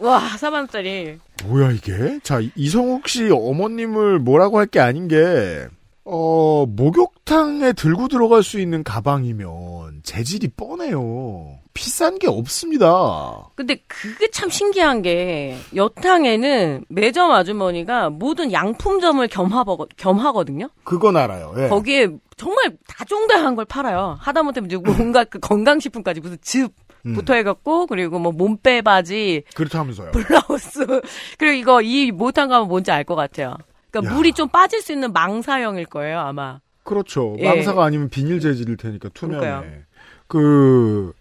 S2: 와, 4만원짜리.
S1: 뭐야 이게? 자 이성욱 씨 어머님을 뭐라고 할 게 아닌 게 어, 목욕탕에 들고 들어갈 수 있는 가방이면 재질이 뻔해요. 비싼 게 없습니다.
S2: 근데 그게 참 신기한 게 여탕에는 매점 아주머니가 모든 양품점을 겸하거, 겸하거든요.
S1: 그건 알아요. 예.
S2: 거기에 정말 다종다한 걸 팔아요. 하다못해 이제 뭔가 그 건강식품까지 무슨 즙 부터 해갖고 그리고 뭐 몸빼 바지,
S1: 그렇다면서요.
S2: 블라우스 그리고 이거 이 못한 가면 뭔지 알 것 같아요. 그러니까
S1: 야.
S2: 물이 좀 빠질 수 있는 망사형일 거예요 아마.
S1: 그렇죠.
S2: 예.
S1: 망사가 아니면 비닐 재질일 테니까 투명해. 그,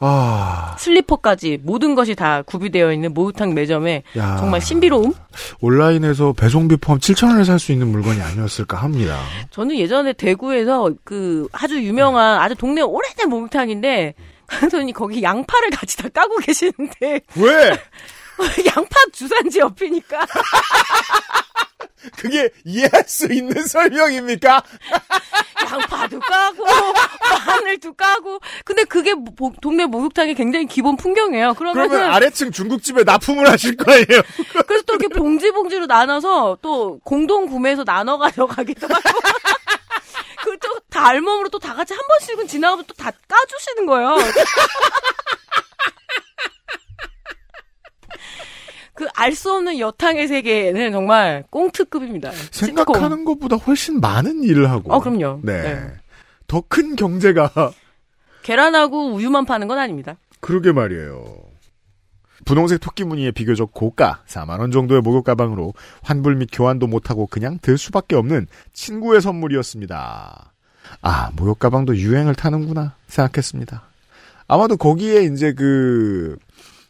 S1: 아,
S2: 슬리퍼까지 모든 것이 다 구비되어 있는 목욕탕 매점에
S1: 야.
S2: 정말 신비로움?
S1: 온라인에서 배송비 포함 7,000원에 살 수 있는 물건이 아니었을까 합니다.
S2: 저는 예전에 대구에서 그 아주 유명한 아주 동네 오래된 목욕탕인데 그랬더니 거기 양파를 같이 다 까고 계시는데
S1: 왜?
S2: 양파 주산지 옆이니까
S1: 그게 이해할 수 있는 설명입니까?
S2: 양파도 까고 마늘도 까고 근데 그게 모- 동네 목욕탕의 굉장히 기본 풍경이에요.
S1: 그러면
S2: 그러면은
S1: 아래층 중국집에 납품을 하실 거예요.
S2: 그래서 또 이렇게 봉지 봉지로 나눠서 또 공동 구매해서 나눠 가져가기도 하고 알몸으로 또 다 같이 한 번씩은 지나가면 또 다 까주시는 거예요. 그알수 없는 여탕의 세계는 정말 꽁트급입니다.
S1: 생각하는 것보다 훨씬 많은 일을 하고.
S2: 어, 그럼요.
S1: 네.
S2: 네.
S1: 더 큰 경제가
S2: 계란하고 우유만 파는 건 아닙니다.
S1: 그러게 말이에요. 분홍색 토끼 무늬의 비교적 고가 4만 원 정도의 목욕 가방으로 환불 및 교환도 못하고 그냥 들 수밖에 없는 친구의 선물이었습니다. 아 목욕 가방도 유행을 타는구나 생각했습니다. 아마도 거기에 이제 그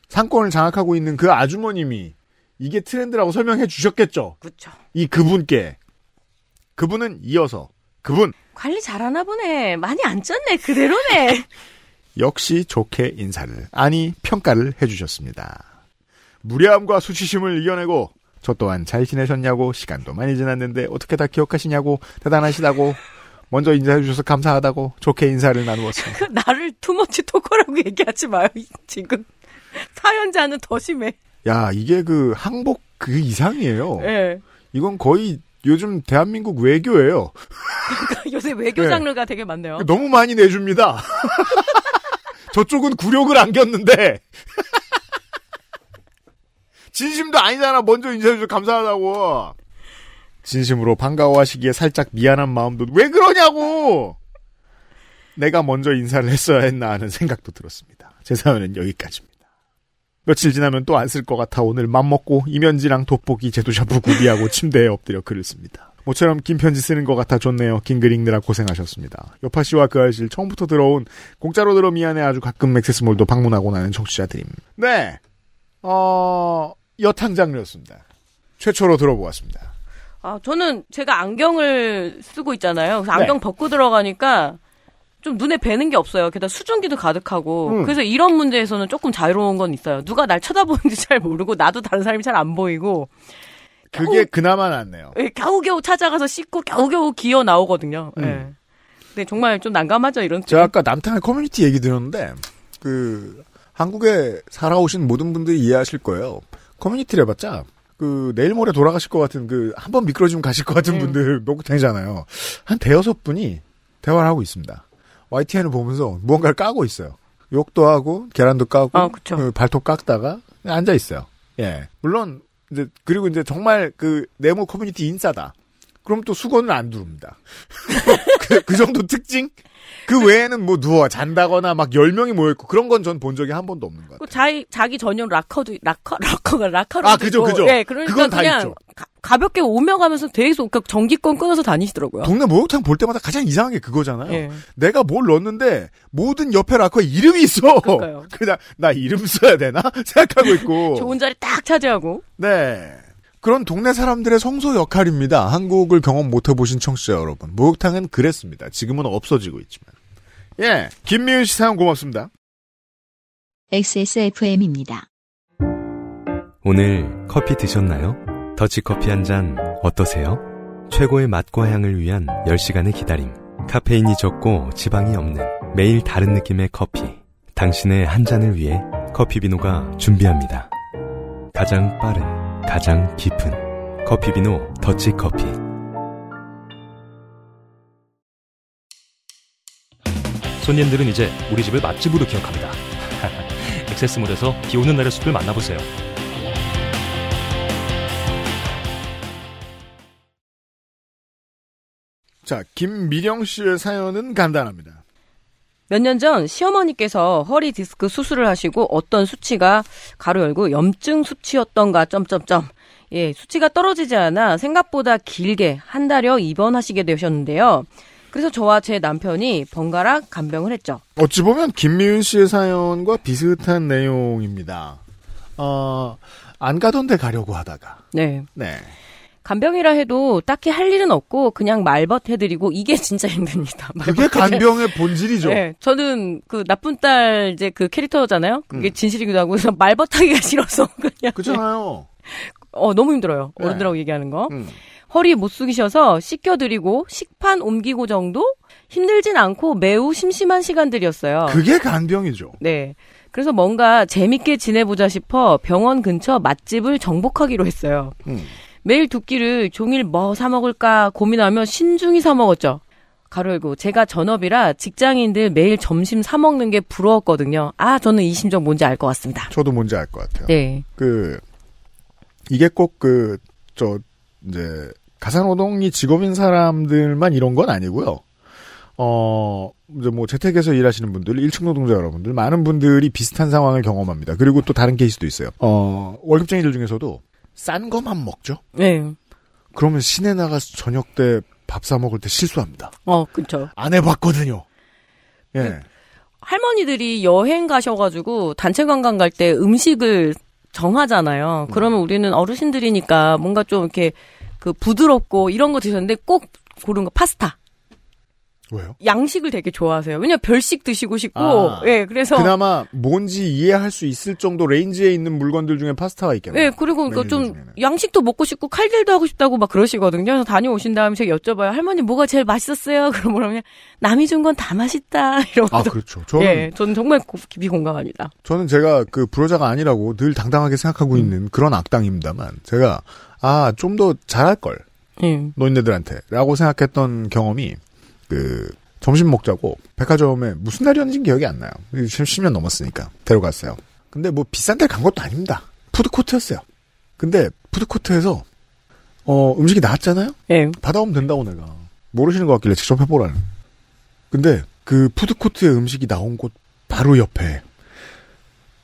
S1: 상권을 장악하고 있는 그 아주머님이 이게 트렌드라고 설명해 주셨겠죠.
S2: 그렇죠.
S1: 이 그분께 그분은 이어서 그분
S2: 관리 잘하나 보네. 많이 안 쪘네. 그대로네.
S1: 역시 좋게 인사를 아니 평가를 해주셨습니다. 무례함과 수치심을 이겨내고 저 또한 잘 지내셨냐고 시간도 많이 지났는데 어떻게 다 기억하시냐고 대단하시다고 먼저 인사해 주셔서 감사하다고 좋게 인사를 나누었습니다.
S2: 그 나를 투머치 토커라고 얘기하지 마요. 지금 사연자는 더 심해.
S1: 야 이게 그 항복 그 이상이에요.
S2: 예.
S1: 이건 거의 요즘 대한민국 외교예요.
S2: 그러니까 요새 외교
S1: 네.
S2: 장르가 되게 많네요.
S1: 너무 많이 내줍니다. 저쪽은 굴욕을 안겼는데 진심도 아니잖아. 먼저 인사해 주셔서 감사하다고. 진심으로 반가워하시기에 살짝 미안한 마음도 왜 그러냐고! 내가 먼저 인사를 했어야 했나 하는 생각도 들었습니다. 제 사연은 여기까지입니다. 며칠 지나면 또 안 쓸 것 같아 오늘 맘먹고 이면지랑 돋보기 제도샤프 구비하고 침대에 엎드려 글을 씁니다. 모처럼 긴 편지 쓰는 것 같아 좋네요. 긴 글 읽느라 고생하셨습니다. 요파 씨와 그 아실 처음부터 들어온 공짜로 들어 미안해 아주 가끔 맥세스몰도 방문하고 나는 청취자들임. 네. 어, 여탕 장르였습니다. 최초로 들어보았습니다.
S2: 아, 저는 제가 안경을 쓰고 있잖아요. 그래서
S1: 네.
S2: 안경 벗고 들어가니까 좀 눈에 뵈는 게 없어요. 게다가 수증기도 가득하고.
S1: 음.
S2: 그래서 이런 문제에서는 조금 자유로운 건 있어요. 누가 날 쳐다보는지 잘 모르고 나도 다른 사람이 잘 안 보이고.
S1: 그게 그나마 낫네요.
S2: 예, 겨우겨우 찾아가서 씻고 겨우겨우 기어 나오거든요.
S1: 음.
S2: 예. 근데 정말 좀 난감하죠, 이런.
S1: 제가 아까 남탕의 커뮤니티 얘기 들었는데, 그, 한국에 살아오신 모든 분들이 이해하실 거예요. 커뮤니티를 해봤자, 그, 내일 모레 돌아가실 것 같은 그, 한 번 미끄러지면 가실 것 같은
S2: 네.
S1: 분들 목욕탕이잖아요. 한 대여섯 분이 대화를 하고 있습니다. YTN을 보면서 무언가를 까고 있어요. 욕도 하고, 계란도 까고,
S2: 아. 그
S1: 발톱 깎다가, 앉아 있어요. 예. 물론, 이제, 그리고 이제 정말 그, 네모 커뮤니티 인싸다. 그럼 또 수건을 안 두릅니다. 그, 그 정도 특징? 그 외에는 뭐 누워 잔다거나 막 10명이 모여있고 그런 건 전 본 적이 한 번도 없는
S2: 것그
S1: 같아요.
S2: 자기, 자기 전용 락커도, 락커, 락커가 락커로.
S1: 아, 그죠, 그죠.
S2: 예, 그러니까
S1: 그건 다
S2: 그냥
S1: 있죠.
S2: 가, 볍게 오며 가면서 계속 그 전기권 끊어서 다니시더라고요.
S1: 동네 목욕탕 볼 때마다 가장 이상한 게 그거잖아요.
S2: 예.
S1: 내가 뭘 넣었는데 모든 옆에 락커에 이름이 있어.
S2: 그러니까요.
S1: 그냥 나 이름 써야 되나 생각하고 있고.
S2: 좋은 자리 딱 차지하고.
S1: 네. 그런 동네 사람들의 성소 역할입니다. 한국을 경험 못 해보신 청취자 여러분. 목욕탕은 그랬습니다. 지금은 없어지고 있지만. 예. 김미윤 씨 사연 고맙습니다.
S5: XSFM입니다.
S4: 오늘 커피 드셨나요? 더치커피 한 잔 어떠세요? 최고의 맛과 향을 위한 10시간의 기다림. 카페인이 적고 지방이 없는 매일 다른 느낌의 커피. 당신의 한 잔을 위해 커피비노가 준비합니다. 가장 빠른, 가장 깊은 커피비노 더치커피.
S3: 손님들은 이제 우리 집을 맛집으로 기억합니다. 액세스몰에서 비 오는 날의 숲을 만나보세요.
S1: 자, 김미령 씨의 사연은 간단합니다.
S2: 몇 년 전 시어머니께서 허리 디스크 수술을 하시고 어떤 수치가 가로 열고 염증 수치였던가 점점점 예 수치가 떨어지지 않아 생각보다 길게 한 달여 입원하시게 되셨는데요. 그래서 저와 제 남편이 번갈아 간병을 했죠.
S1: 어찌 보면 김미윤 씨의 사연과 비슷한 내용입니다. 어, 안 가던 데 가려고 하다가.
S2: 네.
S1: 네.
S2: 간병이라 해도 딱히 할 일은 없고 그냥 말벗 해드리고 이게 진짜 힘듭니다.
S1: 그게 간병의 본질이죠.
S2: 네, 저는 그 나쁜 딸 이제 그 캐릭터잖아요. 그게
S1: 음.
S2: 진실이기도 하고 그래서 말벗하기가 싫어서 그냥
S1: 그렇잖아요.
S2: 어 너무 힘들어요.
S1: 네.
S2: 어른들하고 얘기하는 거.
S1: 음.
S2: 허리 못 숙이셔서 씻겨드리고 식판 옮기고 정도 힘들진 않고 매우 심심한 시간들이었어요.
S1: 그게 간병이죠.
S2: 네. 그래서 뭔가 재밌게 지내보자 싶어 병원 근처 맛집을 정복하기로 했어요.
S1: 음.
S2: 매일 두 끼를 종일 뭐 사 먹을까 고민하며 신중히 사 먹었죠. 가로 열고 제가 전업이라 직장인들 매일 점심 사 먹는 게 부러웠거든요. 아 저는 이 심정 뭔지 알 것 같습니다.
S1: 저도 뭔지 알 것 같아요.
S2: 네.
S1: 그, 이게 꼭 그, 저, 이제, 가사노동이 직업인 사람들만 이런 건 아니고요. 어, 이제 뭐 재택에서 일하시는 분들, 일층 노동자 여러분들, 많은 분들이 비슷한 상황을 경험합니다. 그리고 또 다른 케이스도 있어요. 어, 월급쟁이들 중에서도 싼 거만 먹죠?
S2: 네.
S1: 그러면 시내 나가서 저녁 때 밥 사 먹을 때 실수합니다.
S2: 어 그쵸.
S1: 안 해봤거든요. 예.
S2: 그 할머니들이 여행 가셔가지고 단체 관광 갈 때 음식을 정하잖아요.
S1: 음.
S2: 그러면 우리는 어르신들이니까 뭔가 좀 이렇게 그 부드럽고 이런 거 드셨는데 꼭 고른 거 파스타.
S1: 왜요?
S2: 양식을 되게 좋아하세요. 왜냐 면 별식 드시고 싶고,
S1: 아.
S2: 예, 그래서
S1: 그나마 뭔지 이해할 수 있을 정도 레인지에 있는 물건들 중에 파스타가 있겠네요.
S2: 예, 그리고 그
S1: 메뉴들
S2: 좀
S1: 중에는.
S2: 양식도 먹고 싶고 칼질도 하고 싶다고 막 그러시거든요. 그래서 다녀오신 다음에 제가 여쭤봐요. 할머니 뭐가 제일 맛있었어요? 그럼 뭐라면 남이 준 건 다 맛있다. 이러면서.
S1: 아, 그렇죠. 저는,
S2: 예, 저는 정말 고- 깊이 공감합니다.
S1: 저는 제가 그 불효자가 아니라고 늘 당당하게 생각하고
S2: 음.
S1: 있는 그런 악당입니다만, 제가, 아, 좀 더 잘할걸,
S2: 예.
S1: 노인네들한테. 라고 생각했던 경험이, 그, 점심 먹자고, 백화점에 무슨 날이었는지 기억이 안 나요. 10년 넘었으니까. 데려갔어요. 근데 뭐 비싼 데 간 것도 아닙니다. 푸드코트였어요. 근데, 푸드코트에서, 어, 음식이 나왔잖아요?
S2: 예.
S1: 받아오면 된다고 내가. 모르시는 것 같길래 직접 해보라는. 근데 그 푸드코트에 음식이 나온 곳 바로 옆에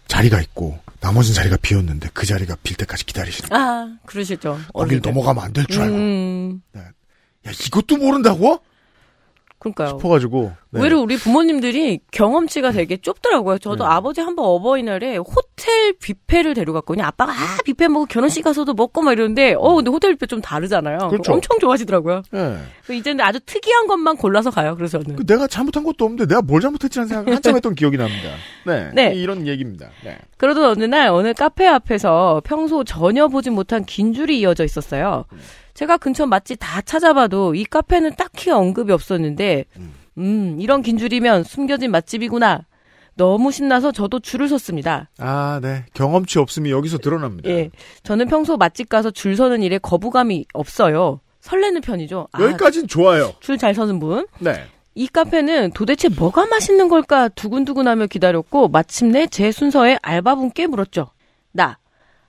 S1: 자리가 있고 나머진 자리가 비었는데 그 자리가 빌 때까지 기다리시는 거예요.
S2: 아, 그러시죠.
S1: 거길. 넘어가면 안 될 줄 알고.
S2: 음,
S1: 야, 이것도 모른다고?
S2: 그러니까요.
S1: 싶어가지고. 네.
S2: 의외로 우리 부모님들이 경험치가 되게 좁더라고요. 저도
S1: 네.
S2: 아버지 한 번 어버이날에 호 텔 뷔페를 데려갔거든요. 아빠가 아 뷔페 먹고 결혼식 가서도 먹고 막 이러는데 어 근데 호텔 뷔페 좀 다르잖아요.
S1: 그렇죠.
S2: 엄청 좋아하시더라고요.
S1: 네.
S2: 이제는 아주 특이한 것만 골라서 가요. 그래서 저는.
S1: 그 내가 잘못한 것도 없는데 내가 뭘 잘못했지라는 생각을 한참 했던 기억이 납니다. 네.
S2: 네.
S1: 이런 얘기입니다. 네.
S2: 그러던 어느 날 어느 카페 앞에서 평소 전혀 보지 못한 긴 줄이 이어져 있었어요. 제가 근처 맛집 다 찾아봐도 이 카페는 딱히 언급이 없었는데, 음, 이런 긴 줄이면 숨겨진 맛집이구나. 너무 신나서 저도 줄을 섰습니다.
S1: 아, 네. 경험치 없음이 여기서 드러납니다.
S2: 예. 저는 평소 맛집 가서 줄 서는 일에 거부감이 없어요. 설레는 편이죠. 아,
S1: 여기까지는 좋아요.
S2: 줄 잘 서는 분.
S1: 네.
S2: 이 카페는 도대체 뭐가 맛있는 걸까 두근두근하며 기다렸고 마침내 제 순서에 알바분께 물었죠. 나.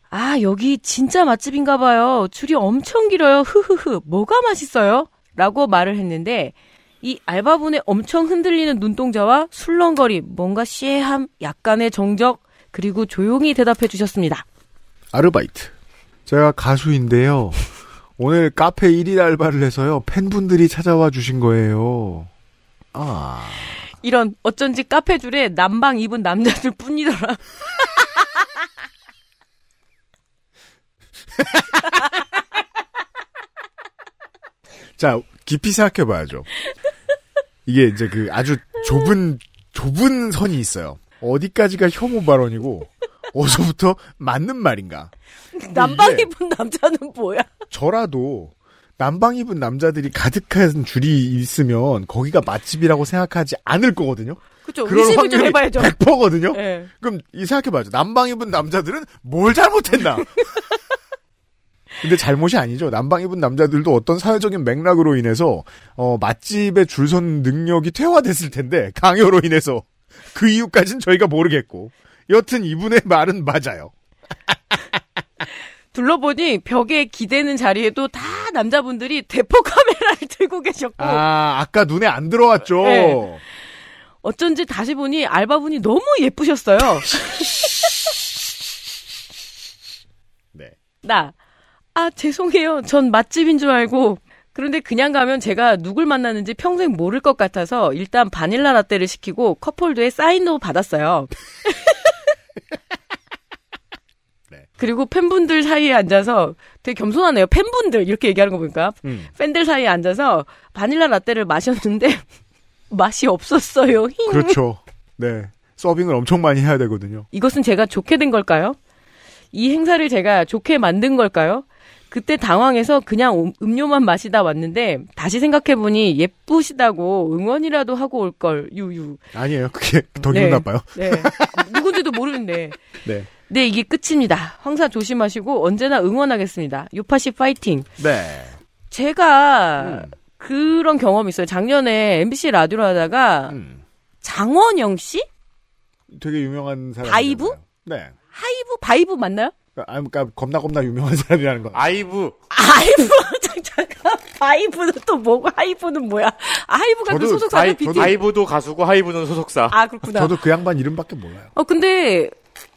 S2: 아, 여기 진짜 맛집인가 봐요. 줄이 엄청 길어요. 흐흐흐. 뭐가 맛있어요? 라고 말을 했는데 이 알바분의 엄청 흔들리는 눈동자와 술렁거림, 뭔가 시해함, 약간의 정적, 그리고 조용히 대답해 주셨습니다.
S1: 아르바이트. 제가 가수인데요. 오늘 카페 1일 알바를 해서요. 팬분들이 찾아와 주신 거예요. 아.
S2: 이런 어쩐지 카페 줄에 남방 입은 남자들 뿐이더라.
S1: 자, 깊이 생각해 봐야죠. 이게 이제 그 아주 좁은, 좁은 선이 있어요. 어디까지가 혐오 발언이고, 어디서부터 맞는 말인가.
S2: 남방 입은 남자는 뭐야?
S1: 저라도 남방 입은 남자들이 가득한 줄이 있으면 거기가 맛집이라고 생각하지 않을 거거든요.
S2: 의심을 좀
S1: 확률이
S2: 해봐야죠.
S1: 100%거든요.
S2: 예.
S1: 그럼 이 생각해봐야죠. 남방 입은 남자들은 뭘 잘못했나? 근데 잘못이 아니죠. 남방 입은 남자들도 어떤 사회적인 맥락으로 인해서 어, 맛집에 줄 선 능력이 퇴화됐을 텐데 강요로 인해서 그 이유까지는 저희가 모르겠고 여튼 이분의 말은 맞아요.
S2: 둘러보니 벽에 기대는 자리에도 다 남자분들이 대포 카메라를 들고 계셨고
S1: 아 아까 눈에 안 들어왔죠.
S2: 네. 어쩐지 다시 보니 알바분이 너무 예쁘셨어요.
S1: 네.
S2: 나, 아, 죄송해요. 전 맛집인 줄 알고. 그런데 그냥 가면 제가 누굴 만나는지 평생 모를 것 같아서 일단 바닐라 라떼를 시키고 컵홀더에 사인도 받았어요.
S1: 네.
S2: 그리고 팬분들 사이에 앉아서 되게 겸손하네요. 팬분들 이렇게 얘기하는 거 보니까
S1: 음.
S2: 팬들 사이에 앉아서 바닐라 라떼를 마셨는데 맛이 없었어요. 힝.
S1: 그렇죠. 네. 서빙을 엄청 많이 해야 되거든요.
S2: 이것은 제가 좋게 된 걸까요? 이 행사를 제가 좋게 만든 걸까요? 그때 당황해서 그냥 음- 음료만 마시다 왔는데 다시 생각해보니 예쁘시다고 응원이라도 하고 올 걸 유유.
S1: 아니에요. 그게 더
S2: 네.
S1: 기분 나빠요.
S2: 네. 누군지도 모르는데.
S1: 네.
S2: 네, 이게 끝입니다. 황사 조심하시고 언제나 응원하겠습니다. 요파시 파이팅.
S1: 네.
S2: 제가
S1: 음.
S2: 그런 경험이 있어요. 작년에 MBC 라디오를 하다가
S1: 음.
S2: 장원영 씨?
S1: 되게 유명한 사람.
S2: 바이브?
S1: 네.
S2: 하이브 바이브 맞나요?
S1: 아, 그러니까 겁나 겁나 유명한 사람이라는 거.
S7: 아이브
S2: 아이브 잠깐 바이브는 또 뭐고 하이브는 뭐야? 아이브가 그
S1: 저도
S2: 소속사가
S7: 아이,
S2: BT.
S7: 아이브도 가수고 하이브는 소속사.
S2: 아 그렇구나.
S1: 저도 그 양반 이름밖에 몰라요.
S2: 어 근데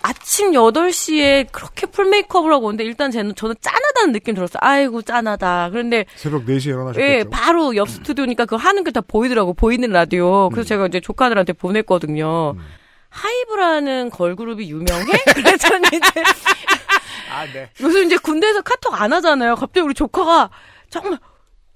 S2: 아침 8시에 그렇게 full 메이크업을 하고 오는데 일단 저는 저는 짠하다는 느낌 들었어요. 아이고 짠하다. 그런데
S1: 새벽 4시에 일어나셨겠죠.
S2: 예, 바로 옆 스튜디오니까 그거 하는 게 다 보이더라고. 보이는 라디오. 그래서 제가 이제 조카들한테 보냈거든요.
S1: 음.
S2: 하이브라는 걸그룹이 유명해? 그랬더니 이제
S1: 아, 네.
S2: 요즘 이제 군대에서 카톡 안 하잖아요. 갑자기 우리 조카가 정말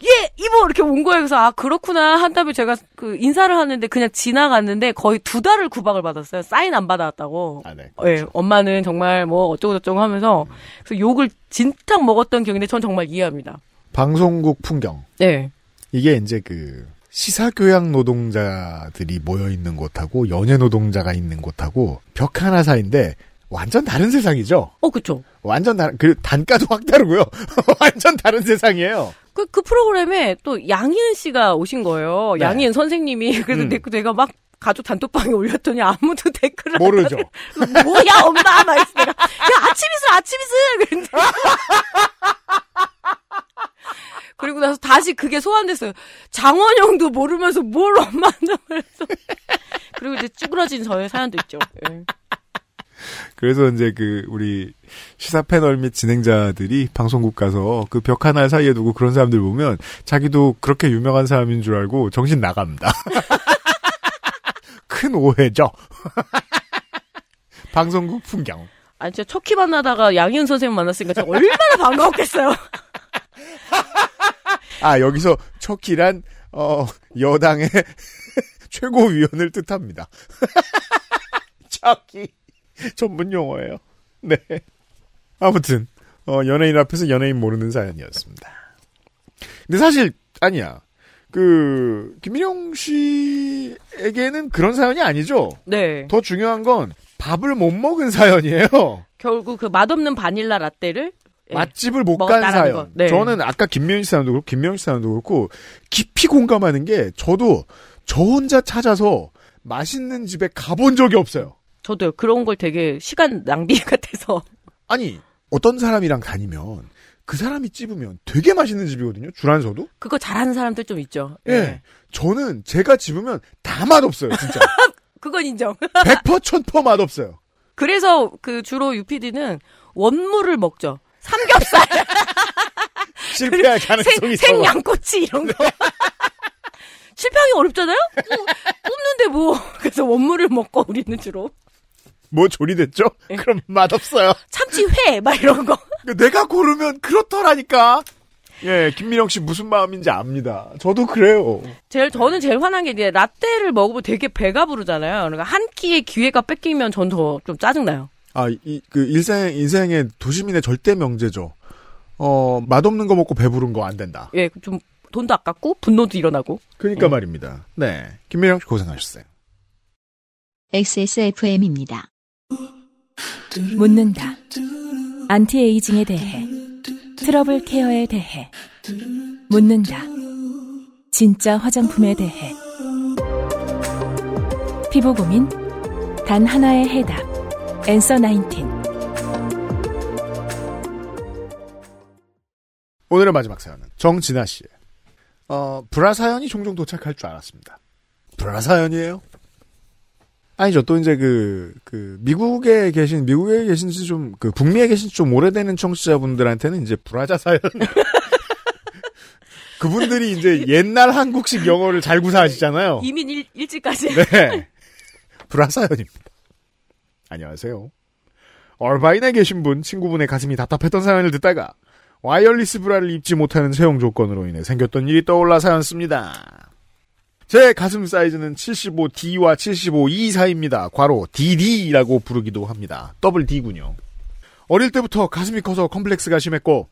S2: 예 이모 이렇게 온 거예요. 그래서 아 그렇구나 한 다음에 제가 그 인사를 하는데 그냥 지나갔는데 거의 두 달을 구박을 받았어요. 사인 안 받아왔다고.
S1: 아, 네.
S2: 예, 엄마는 정말 뭐 어쩌고 저쩌고 하면서 그래서 욕을 진탕 먹었던 기억인데 전 정말 이해합니다.
S1: 방송국 풍경.
S2: 네.
S1: 이게 이제 그 시사교양 노동자들이 모여 있는 곳하고 연예 노동자가 있는 곳하고 벽 하나 사이인데 완전 다른 세상이죠.
S2: 어 그쵸.
S1: 완전 다른 그 단가도 확 다르고요. 완전 다른 세상이에요.
S2: 그, 그 프로그램에 또 양희은 씨가 오신 거예요.
S1: 네.
S2: 양희은 선생님이. 그래서
S1: 음.
S2: 내- 내가 막 가족 단톡방에 올렸더니 아무도 댓글을 안
S1: 모르죠.
S2: 달아요. 뭐야 엄마 막 이랬어 내가 야 아침 이슬 아침 이슬 그랬는데 그리고 나서 다시 그게 소환됐어요. 장원영도 모르면서 뭘 엄마 한다고 그래서. 그리고 이제 쭈그러진 저의 사연도 있죠. 예.
S1: 그래서 이제 그 우리 시사 패널 및 진행자들이 방송국 가서 그 벽 하나 사이에 두고 그런 사람들 보면 자기도 그렇게 유명한 사람인 줄 알고 정신 나갑니다. 큰 오해죠. 방송국 풍경.
S2: 아, 진짜 척키 만나다가 양희은 선생님 만났으니까 제가 얼마나 반가웠겠어요.
S1: 아 여기서 척키란 어 여당의 최고위원을 뜻합니다. 척키 전문 용어예요. 네. 아무튼 어 연예인 앞에서 연예인 모르는 사연이었습니다. 근데 사실 아니야. 그 김민영 씨에게는 그런 사연이 아니죠.
S2: 네.
S1: 더 중요한 건 밥을 못 먹은 사연이에요.
S2: 결국 그 맛없는 바닐라 라떼를 예.
S1: 맛집을 못 간 사연.
S2: 거. 네.
S1: 저는 아까 김명희 씨 사연도 그렇고 김명희 씨 사연도 그렇고 깊이 공감하는 게 저도 저 혼자 찾아서 맛있는 집에 가본 적이 없어요.
S2: 저도요. 그런 걸 되게 시간 낭비 같아서.
S1: 아니 어떤 사람이랑 다니면 그 사람이 찝으면 되게 맛있는 집이거든요. 줄안서도.
S2: 그거 잘하는 사람들 좀 있죠.
S1: 예. 저는 제가 집으면 다 맛없어요. 진짜.
S2: 그건 인정.
S1: 100% 1000% 맛없어요.
S2: 그래서 그 주로 UPD는 원물을 먹죠. 삼겹살,
S1: 실패할 가능성이
S2: 생,
S1: 있어.
S2: 생양꼬치 이런 거. 실패하기 어렵잖아요? 굽- 굽는데 뭐. 그래서 원물을 먹고 우리는 주로.
S1: 뭐 조리됐죠?
S2: 예.
S1: 그럼 맛없어요.
S2: 참치회 막 이런 거.
S1: 내가 고르면 그렇더라니까. 예, 김민영 씨 무슨 마음인지 압니다. 저도 그래요.
S2: 제일 저는 제일 화난 게 이제 라떼를 먹으면 되게 배가 부르잖아요. 그러니까 한 끼의 기회가 뺏기면 전 더 좀 짜증 나요.
S1: 아, 이, 그, 일생, 인생의 도시민의 절대 명제죠. 어, 맛없는 거 먹고 배부른 거 안 된다.
S2: 예, 좀 돈도 아깝고 분노도 일어나고.
S1: 그러니까
S2: 음.
S1: 말입니다. 네. 김민영 씨 고생하셨어요.
S5: XSFM입니다.
S6: 묻는다. 안티에이징에 대해. 트러블 케어에 대해. 묻는다. 진짜 화장품에 대해. 피부 고민? 단 하나의 해답. 앤서 19.
S1: 오늘의 마지막 사연은 정진아 씨의 어, 브라 사연이 종종 도착할 줄 알았습니다. 브라 사연이에요? 아니죠. 또 이제 그, 그, 미국에 계신, 미국에 계신 지 좀, 그, 북미에 계신 지 좀 오래되는 청취자분들한테는 이제 브라자 사연. 그분들이 이제 옛날 한국식 영어를 잘 구사하시잖아요.
S2: 이민 일, 일찍까지.
S1: 네. 브라 사연입니다. 안녕하세요. 얼바인에 계신 분, 친구분의 가슴이 답답했던 사연을 듣다가 wireless 브라를 입지 못하는 체형 조건으로 인해 생겼던 일이 떠올라 사연 씁니다. 제 가슴 사이즈는 75D와 75E 사이입니다. 괄호 DD라고 부르기도 합니다. double D군요. 어릴 때부터 가슴이 커서 컴플렉스가 심했고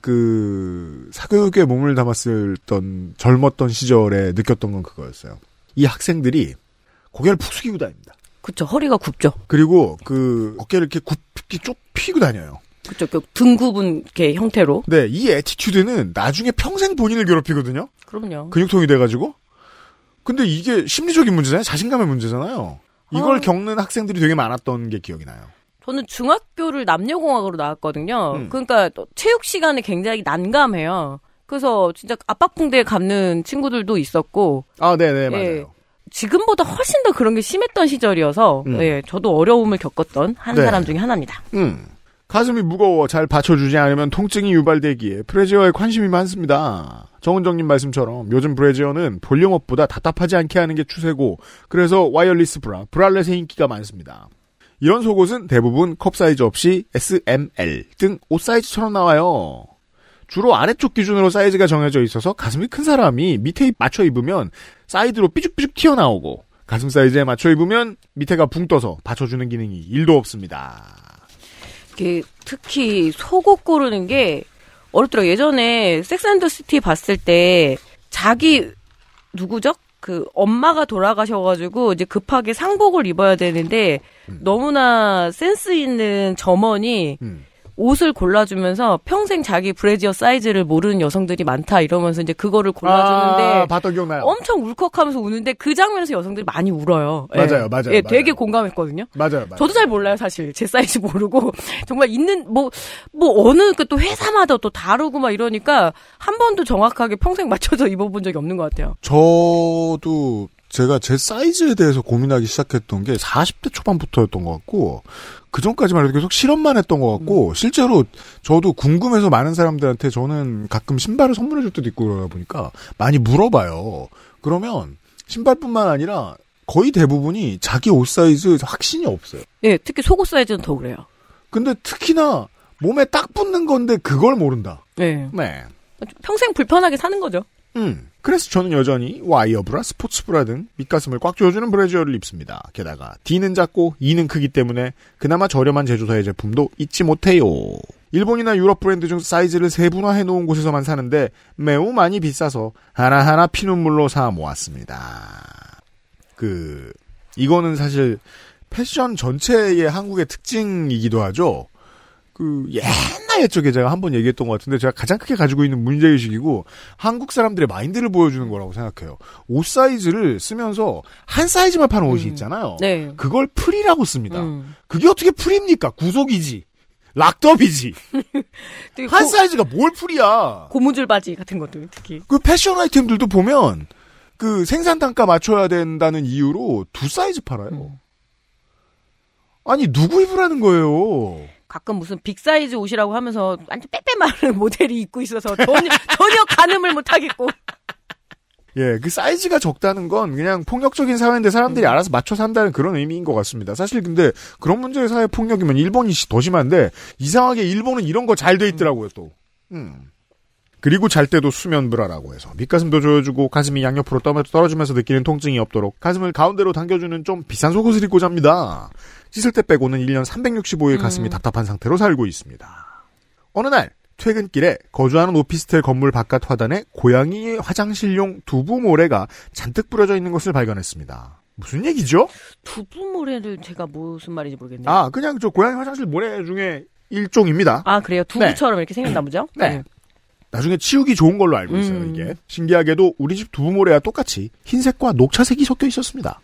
S1: 그 사교육에 몸을 담았었던 젊었던 시절에 느꼈던 건 그거였어요. 이 학생들이 고개를 푹 숙이고 다닙니다.
S2: 그쵸, 허리가 굽죠.
S1: 그리고 그 어깨를 이렇게 굽게 쭉 피고 다녀요.
S2: 그쵸, 그 등굽은 이렇게 형태로.
S1: 네, 이 애티튜드는 나중에 평생 본인을 괴롭히거든요.
S2: 그럼요.
S1: 근육통이 돼가지고. 근데 이게 심리적인 문제잖아요. 자신감의 문제잖아요. 이걸
S2: 어.
S1: 겪는 학생들이 되게 많았던 게 기억이 나요.
S2: 저는 중학교를 남녀공학으로 나왔거든요.
S1: 음.
S2: 그러니까 또 체육 시간에 굉장히 난감해요. 그래서 진짜 압박붕대에 감는 친구들도 있었고
S1: 아, 네네,
S2: 예.
S1: 맞아요.
S2: 지금보다 훨씬 더 그런 게 심했던 시절이어서
S1: 음.
S2: 예, 저도 어려움을 겪었던 한
S1: 네.
S2: 사람 중에 하나입니다.
S1: 음. 가슴이 무거워 잘 받쳐주지 않으면 통증이 유발되기에 프레지어에 관심이 많습니다. 정은정님 말씀처럼 요즘 프레지어는 볼륨업보다 답답하지 않게 하는 게 추세고 그래서 wireless 브라, bralette의 인기가 많습니다. 이런 속옷은 대부분 컵 사이즈 없이 S, M, L 등 옷 사이즈처럼 나와요. 주로 아래쪽 기준으로 사이즈가 정해져 있어서 가슴이 큰 사람이 밑에 맞춰 입으면 사이드로 삐죽삐죽 튀어나오고 가슴 사이즈에 맞춰 입으면 밑에가 붕 떠서 받쳐주는 기능이 1도 없습니다.
S2: 이게 특히 속옷 고르는 게 어렵더라고요. 예전에 Sex and the City 봤을 때 자기 누구죠? 그 엄마가 돌아가셔가지고 이제 급하게 상복을 입어야 되는데
S1: 음.
S2: 너무나 센스 있는 점원이
S1: 음.
S2: 옷을 골라주면서 평생 자기 브래지어 사이즈를 모르는 여성들이 많다 이러면서 이제 그거를 골라주는데
S1: 아, 봤던 기억나요.
S2: 엄청 울컥하면서 우는데 그 장면에서 여성들이 많이 울어요. 예.
S1: 맞아요, 맞아요,
S2: 예,
S1: 맞아요.
S2: 되게 공감했거든요.
S1: 맞아요, 맞아요.
S2: 저도 잘 몰라요, 사실. 제 사이즈 모르고. 정말 있는, 뭐, 뭐, 어느, 그 또 회사마다 또 다르고 막 이러니까, 한 번도 정확하게 평생 맞춰서 입어본 적이 없는 것 같아요.
S1: 저도 제가 제 사이즈에 대해서 고민하기 시작했던 게 40대 초반부터였던 것 같고 그 전까지만 해도 계속 실험만 했던 것 같고
S2: 음.
S1: 실제로 저도 궁금해서 많은 사람들한테 저는 가끔 신발을 선물해 줄 때도 있고 그러다 보니까 많이 물어봐요. 그러면 신발뿐만 아니라 거의 대부분이 자기 옷 사이즈 확신이 없어요.
S2: 예, 특히 속옷 사이즈는 더 그래요.
S1: 근데 특히나 몸에 딱 붙는 건데 그걸 모른다.
S2: 예.
S1: 네.
S2: 평생 불편하게 사는 거죠.
S1: 음. 그래서 저는 여전히 와이어브라, 스포츠브라 등 밑가슴을 꽉 조여주는 브래지어를 입습니다. 게다가 D는 작고 E는 크기 때문에 그나마 저렴한 제조사의 제품도 잊지 못해요. 일본이나 유럽 브랜드 중 사이즈를 세분화해 놓은 곳에서만 사는데 매우 많이 비싸서 하나하나 피눈물로 사 모았습니다. 그 이거는 사실 패션 전체의 한국의 특징이기도 하죠. 그 옛날 옛적에 제가 한 번 얘기했던 것 같은데 제가 가장 크게 가지고 있는 문제의식이고 한국 사람들의 마인드를 보여주는 거라고 생각해요. 옷 사이즈를 쓰면서 한 사이즈만 파는 옷이
S2: 음.
S1: 있잖아요.
S2: 네.
S1: 그걸 풀이라고 씁니다.
S2: 음.
S1: 그게 어떻게 풀입니까? 구속이지. 락더비지. 한
S2: 고,
S1: 사이즈가 뭘 풀이야.
S2: 고무줄 바지 같은 것도 특히.
S1: 그 패션 아이템들도 보면 그 생산 단가 맞춰야 된다는 이유로 두 사이즈 팔아요.
S2: 음.
S1: 아니 누구 입으라는 거예요.
S2: 가끔 무슨 big size 옷이라고 하면서 완전 빼빼 마른 모델이 입고 있어서 전혀, 전혀 가늠을 못하겠고.
S1: 예, 그 사이즈가 적다는 건 그냥 폭력적인 사회인데 사람들이 알아서 맞춰 산다는 그런 의미인 것 같습니다. 사실 근데 그런 문제의 사회 폭력이면 일본이 시- 더 심한데 이상하게 일본은 이런 거 잘 돼 있더라고요 또. 음. 그리고 잘 때도 수면 브라라고 해서 밑가슴도 조여주고 가슴이 양옆으로 떠- 떨어지면서 느끼는 통증이 없도록 가슴을 가운데로 당겨주는 좀 비싼 속옷을 입고 잡니다. 씻을 때 빼고는 1년 365일 가슴이
S2: 음.
S1: 답답한 상태로 살고 있습니다. 어느 날 퇴근길에 거주하는 오피스텔 건물 바깥 화단에 고양이의 화장실용 두부 모래가 잔뜩 뿌려져 있는 것을 발견했습니다. 무슨 얘기죠?
S2: 두부 모래를 제가 무슨 말인지 모르겠네요.
S1: 아, 그냥 저 고양이 화장실 모래 중에 일종입니다.
S2: 아, 그래요? 두부처럼 이렇게 생겼나 보죠?
S1: 네. 나중에 치우기 좋은 걸로 알고 있어요,
S2: 음.
S1: 이게. 신기하게도 우리 집 두부 모래와 똑같이 흰색과 녹차색이 섞여 있었습니다.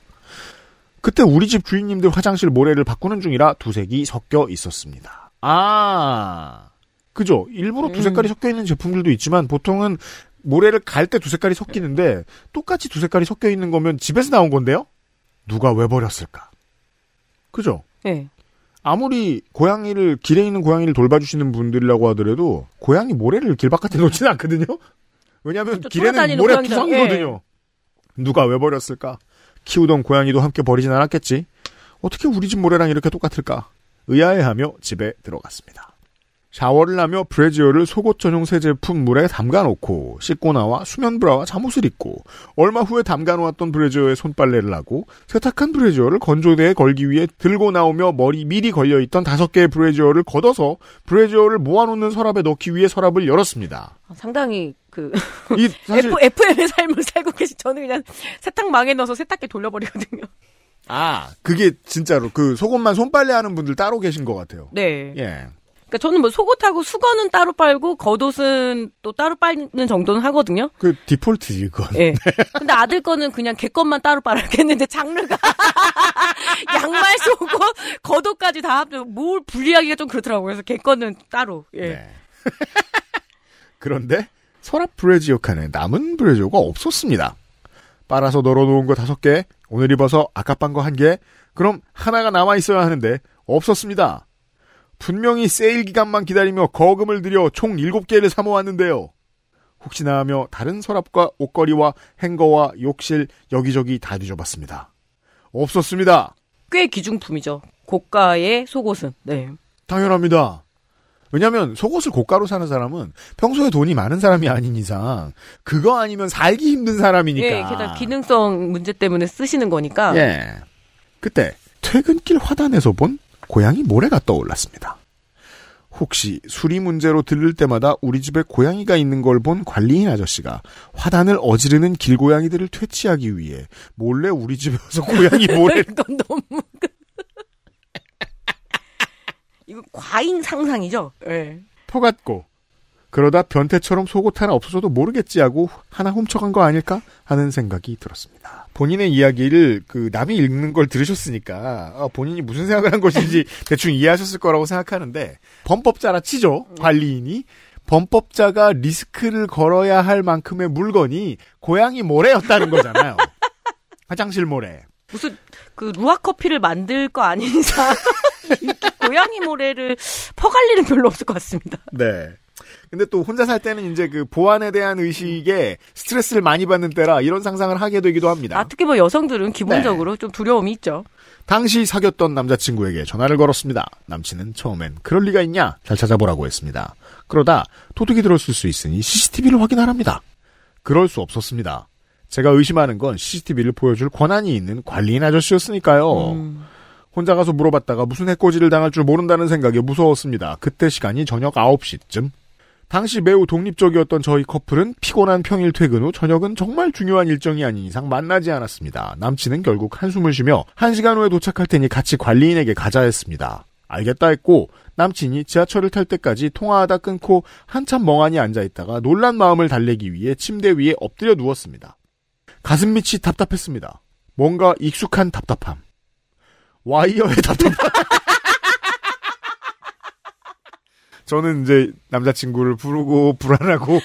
S1: 그때 우리 집 주인님들 화장실 모래를 바꾸는 중이라 두 색이 섞여 있었습니다. 아, 그죠? 일부러 두
S2: 음.
S1: 색깔이 섞여 있는 제품들도 있지만 보통은 모래를 갈 때 두 색깔이 섞이는데 똑같이 두 색깔이 섞여 있는 거면 집에서 나온 건데요? 누가 왜 버렸을까? 그죠?
S2: 네.
S1: 아무리 고양이를 길에 있는 고양이를 돌봐주시는 분들이라고 하더라도 고양이 모래를 길 바깥에 놓지는 않거든요. 왜냐하면
S2: 또
S1: 길에는 모래 투성이거든요. 누가 왜 버렸을까? 키우던 고양이도 함께 버리진 않았겠지. 어떻게 우리 집 모래랑 이렇게 똑같을까? 의아해하며 집에 들어갔습니다. 샤워를 하며 브래지어를 속옷 전용 새 제품 물에 담가 놓고 씻고 나와 수면 브라와 잠옷을 입고 얼마 후에 담가 놓았던 브래지어에 손빨래를 하고 세탁한 브래지어를 건조대에 걸기 위해 들고 나오며 머리 미리 걸려 있던 다섯 개의 브래지어를 걷어서 브래지어를 모아놓는 서랍에 넣기 위해 서랍을 열었습니다.
S2: 아, 상당히 그
S1: 이 사실
S2: FM의 삶을 살고 계신 저는 그냥 세탁망에 넣어서 세탁기 돌려버리거든요.
S1: 아 그게 진짜로 그 속옷만 손빨래하는 분들 따로 계신 것 같아요.
S2: 네.
S1: 예.
S2: 그러니까 저는 뭐 속옷하고 수건은 따로 빨고 겉옷은 또 따로 빨는 정도는 하거든요.
S1: 그 디폴트지 그건.
S2: 예. 근데 아들 거는 그냥 걔 것만 따로 빨았겠는데 장르가 양말 속옷 겉옷까지 다 합쳐 뭘 분리하기가 좀 그렇더라고요. 그래서 걔 거는 따로. 예.
S1: 네. 그런데 서랍 브래지어 칸에 남은 브래지어가 없었습니다. 빨아서 널어놓은 거 다섯 개, 오늘 입어서 아까 빤 거 한 개, 그럼 하나가 남아 있어야 하는데 없었습니다. 분명히 세일 기간만 기다리며 거금을 들여 총 일곱 개를 사모았는데요. 혹시나 하며 다른 서랍과 옷걸이와 행거와 욕실 여기저기 다 뒤져봤습니다. 없었습니다.
S2: 꽤 기중품이죠. 고가의 속옷은. 네.
S1: 당연합니다. 왜냐하면 속옷을 고가로 사는 사람은 평소에 돈이 많은 사람이 아닌 이상 그거 아니면 살기 힘든 사람이니까.
S2: 예, 게다가 기능성 문제 때문에 쓰시는 거니까.
S1: 예. 그때 퇴근길 화단에서 본 고양이 모래가 떠올랐습니다. 혹시 수리 문제로 들를 때마다 우리 집에 고양이가 있는 걸 본 관리인 아저씨가 화단을 어지르는 길고양이들을 퇴치하기 위해 몰래 우리 집에 와서 고양이 모래
S2: 이건 너무. 이거 과잉 상상이죠. 예.
S1: 퍼갔고 그러다 변태처럼 속옷 하나 없어져도 모르겠지 하고 하나 훔쳐간 거 아닐까 하는 생각이 들었습니다. 본인의 이야기를 그 남이 읽는 걸 들으셨으니까 아, 본인이 무슨 생각을 한 것인지 대충 이해하셨을 거라고 생각하는데 범법자라 치죠 관리인이 범법자가 리스크를 걸어야 할 만큼의 물건이 고양이 모래였다는 거잖아요. 화장실 모래.
S2: 무슨 그 루아 커피를 만들 거 아닌 이상 고양이 모래를 퍼갈 일은 별로 없을 것 같습니다.
S1: 네. 근데 또 혼자 살 때는 이제 그 보안에 대한 의식에 스트레스를 많이 받는 때라 이런 상상을 하게 되기도 합니다.
S2: 아, 특히 뭐 여성들은 기본적으로 좀 두려움이 있죠.
S1: 당시 사귀었던 남자친구에게 전화를 걸었습니다. 남친은 처음엔 그럴 리가 있냐? 잘 찾아보라고 했습니다. 그러다 도둑이 들었을 수 있으니 CCTV를 확인하랍니다. 그럴 수 없었습니다. 제가 의심하는 건 CCTV를 보여줄 권한이 있는 관리인 아저씨였으니까요.
S2: 음.
S1: 혼자 가서 물어봤다가 무슨 해코지를 당할 줄 모른다는 생각에 무서웠습니다. 그때 시간이 저녁 9시쯤. 당시 매우 독립적이었던 저희 커플은 피곤한 평일 퇴근 후 저녁은 정말 중요한 일정이 아닌 이상 만나지 않았습니다. 남친은 결국 한숨을 쉬며 한 시간 후에 도착할 테니 같이 관리인에게 가자 했습니다. 알겠다 했고 남친이 지하철을 탈 때까지 통화하다 끊고 한참 멍하니 앉아있다가 놀란 마음을 달래기 위해 침대 위에 엎드려 누웠습니다. 가슴 밑이 답답했습니다. 뭔가 익숙한 답답함. 와이어의 답답함. 저는 이제 남자친구를 부르고 불안하고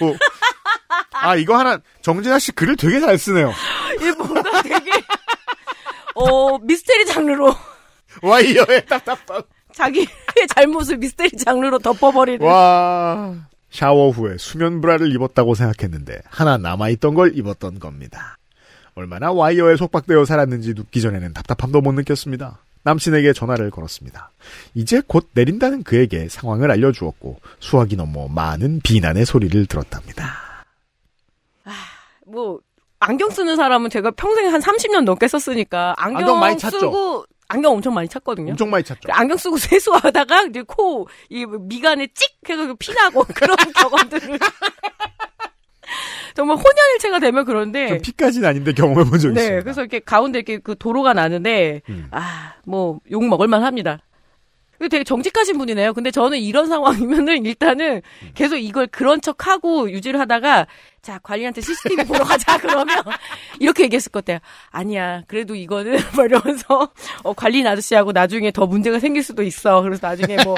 S1: 아 이거 하나 정진아 씨 글을 되게 잘 쓰네요.
S2: 이게 뭔가 되게 어 미스테리 장르로
S1: 와이어의 답답함.
S2: 자기의 잘못을 미스테리 장르로 덮어버리는.
S1: 와 샤워 후에 수면 브라를 입었다고 생각했는데 하나 남아있던 걸 입었던 겁니다. 얼마나 와이어에 속박되어 살았는지 눕기 전에는 답답함도 못 느꼈습니다. 남친에게 전화를 걸었습니다. 이제 곧 내린다는 그에게 상황을 알려주었고 수학이 넘어 많은 비난의 소리를 들었답니다.
S2: 뭐 안경 쓰는 사람은 제가 평생 한 30년 넘게 썼으니까 안경,
S1: 안경 많이 찾죠?
S2: 쓰고 안경 엄청 많이 찾거든요.
S1: 엄청 많이 찾죠.
S2: 안경 쓰고 세수하다가 이제 코, 이 미간에 찍 해가지고 피나고 그런 경험들을. 정말 혼연일체가 되면 그런데.
S1: 좀 피까지는 아닌데 경험해 본 적이
S2: 네,
S1: 있습니다.
S2: 그래서 이렇게 가운데 이렇게 그 도로가 나는데,
S1: 음.
S2: 아, 뭐, 욕 먹을만 합니다. 되게 정직하신 분이네요. 근데 저는 이런 상황이면은 일단은
S1: 음.
S2: 계속 이걸 그런 척 하고 유지를 하다가 자, 관리한테 CCTV 보러 가자 그러면 이렇게 얘기했을 것 같아요. 아니야. 그래도 이거는 뭐 이러면서 어, 관리인 아저씨하고 나중에 더 문제가 생길 수도 있어. 그래서 나중에 뭐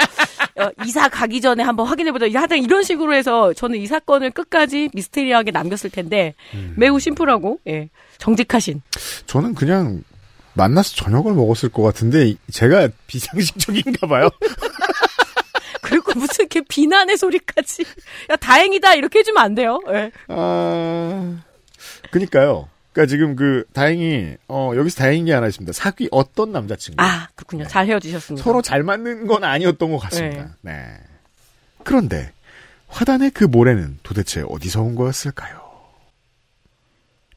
S2: 어, 이사 가기 전에 한번 확인해 보자. 하여튼 이런 식으로 해서 저는 이 사건을 끝까지 미스테리하게 남겼을 텐데
S1: 음.
S2: 매우 심플하고 예. 정직하신
S1: 저는 그냥 만나서 저녁을 먹었을 것 같은데 제가 비상식적인가 봐요.
S2: 그리고 무슨 이렇게 비난의 소리까지. 야, 다행이다. 이렇게 해주면 안 돼요. 예.
S1: 아, 그니까요. 그니까 지금 그, 다행히, 어, 여기서 다행인 게 하나 있습니다. 사귀 어떤 남자친구.
S2: 아, 그렇군요. 잘 헤어지셨습니다.
S1: 서로 잘 맞는 건 아니었던 것 같습니다. 네. 그런데, 화단의 그 모래는 도대체 어디서 온 거였을까요?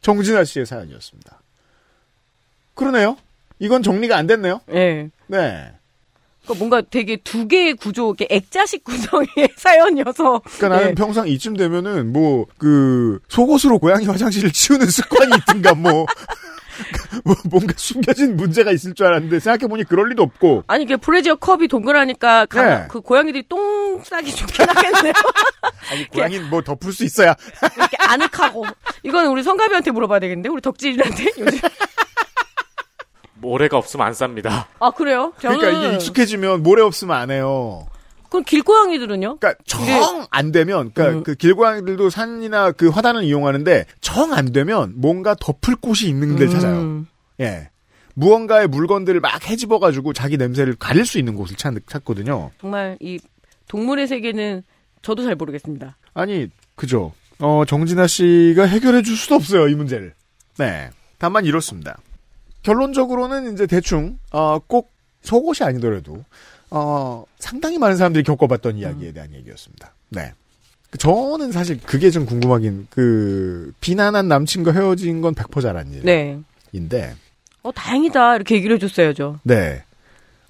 S1: 정진아 씨의 사연이었습니다. 그러네요. 이건 정리가 안 됐네요.
S2: 예.
S1: 네.
S2: 그러니까 뭔가 되게 두 개의 구조, 이렇게 액자식 구성의 사연이어서.
S1: 그러니까 나는
S2: 예.
S1: 평상 이쯤 되면은 뭐 그 속옷으로 고양이 화장실을 치우는 습관이 있든가 뭐, 뭐 뭔가 숨겨진 문제가 있을 줄 알았는데 생각해 보니 그럴 리도 없고
S2: 아니, 이게 브레지어 컵이 동그라니까 강-
S1: 네.
S2: 그 고양이들이 똥 싸기 좋긴 하겠네요.
S1: 아니 고양이 뭐 덮을 수 있어야
S2: 이렇게 아늑하고. 이건 우리 성가비한테 물어봐야 되겠는데? 우리 덕질한테? 요즘.
S7: 모래가 없으면 안 쌉니다.
S2: 아, 그래요? 저는.
S1: 그러니까 이게 익숙해지면 모래 없으면 안 해요.
S2: 그럼 길고양이들은요?
S1: 그러니까 정 안 되면 그러니까
S2: 음.
S1: 그 길고양이들도 산이나 그 화단을 이용하는데 정 안 되면 뭔가 덮을 곳이 있는 찾아요.
S2: 음.
S1: 예. 무언가의 물건들을 막 헤집어가지고 자기 냄새를 가릴 수 있는 곳을 찾, 찾거든요.
S2: 정말 이 동물의 세계는 저도 잘 모르겠습니다.
S1: 아니, 그죠. 어, 정진아 씨가 해결해 줄 수도 없어요, 이 문제를. 네. 다만 이렇습니다. 결론적으로는 이제 대충, 어, 꼭 속옷이 아니더라도, 어, 상당히 많은 사람들이 겪어봤던 이야기에 대한 얘기였습니다. 네. 그 저는 사실 그게 좀 궁금하긴, 그, 비난한 남친과 헤어진 건 100% 잘한
S2: 네.
S1: 일인데,
S2: 어, 다행이다. 이렇게 얘기를 해줬어야죠.
S1: 네.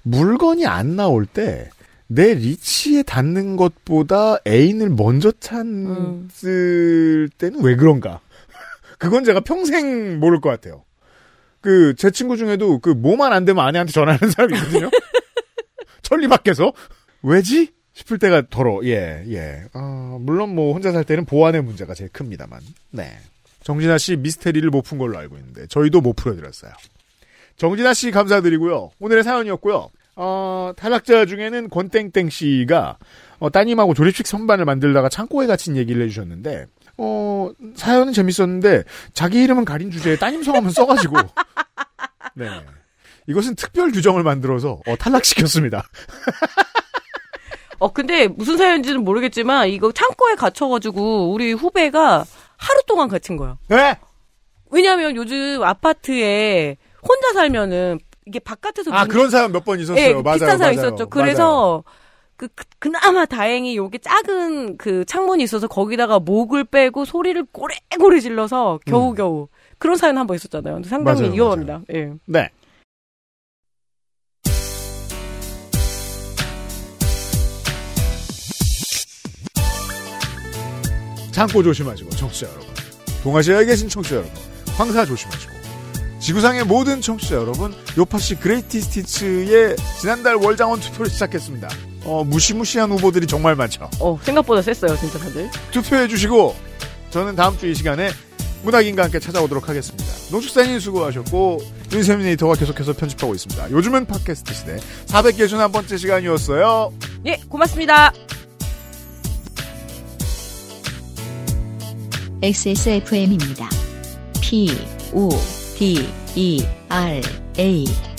S1: 물건이 안 나올 때, 내 리치에 닿는 것보다 애인을 먼저 찾을 때는 왜 그런가? 그건 제가 평생 모를 것 같아요. 그, 제 친구 중에도 그, 뭐만 안 되면 아내한테 전화하는 사람이 있거든요? 천리 밖에서? 왜지? 싶을 때가 더러, 예, 예. 어, 물론 뭐 혼자 살 때는 보안의 문제가 제일 큽니다만. 네. 정진아 씨 미스테리를 못 푼 걸로 알고 있는데 저희도 못 풀어드렸어요. 정진아 씨 감사드리고요. 오늘의 사연이었고요. 어, 탈락자 중에는 권땡땡 씨가 어, 따님하고 조립식 선반을 만들다가 창고에 갇힌 얘기를 해주셨는데 어, 사연은 재밌었는데 자기 이름은 가린 주제에 따님 성함은 써가지고 네. 이것은 특별 규정을 만들어서 어, 탈락시켰습니다.
S2: 어, 근데 무슨 사연인지는 모르겠지만 이거 창고에 갇혀가지고 우리 후배가 하루 동안 갇힌 거야.
S1: 네?
S2: 왜냐하면 요즘 아파트에 혼자 살면은 이게 바깥에서
S1: 아
S2: 문-
S1: 그런 사연 몇 번 있었어요.
S2: 예,
S1: 맞아요.
S2: 비슷한 사연
S1: 맞아요.
S2: 있었죠. 그래서 그, 그 그나마 다행히 요게 작은 그 창문이 있어서 거기다가 목을 빼고 소리를 꼬레꼬레 질러서 겨우겨우 그런 사연 한 번 있었잖아요. 근데 상당히
S1: 음. 맞아요,
S2: 위험합니다. 예.
S1: 네. 창고 조심하시고 청취자 여러분 동아시아에 계신 청취자 여러분 황사 조심하시고 지구상의 모든 청취자 여러분 요파시 그레이티 스티츠의 지난달 월장원 투표를 시작했습니다 어, 무시무시한 후보들이 정말 많죠
S2: 어, 생각보다 셌어요, 진짜 다들.
S1: 투표해 주시고 저는 다음 주 이 시간에 문학인과 함께 찾아오도록 하겠습니다. 노축사님 수고하셨고 윤세민 에디터가 계속해서 편집하고 있습니다. 요즘은 팟캐스트 시대 461번째 시간이었어요.
S2: 예, 고맙습니다.
S5: XSFM입니다. P, O, D, E, R, A.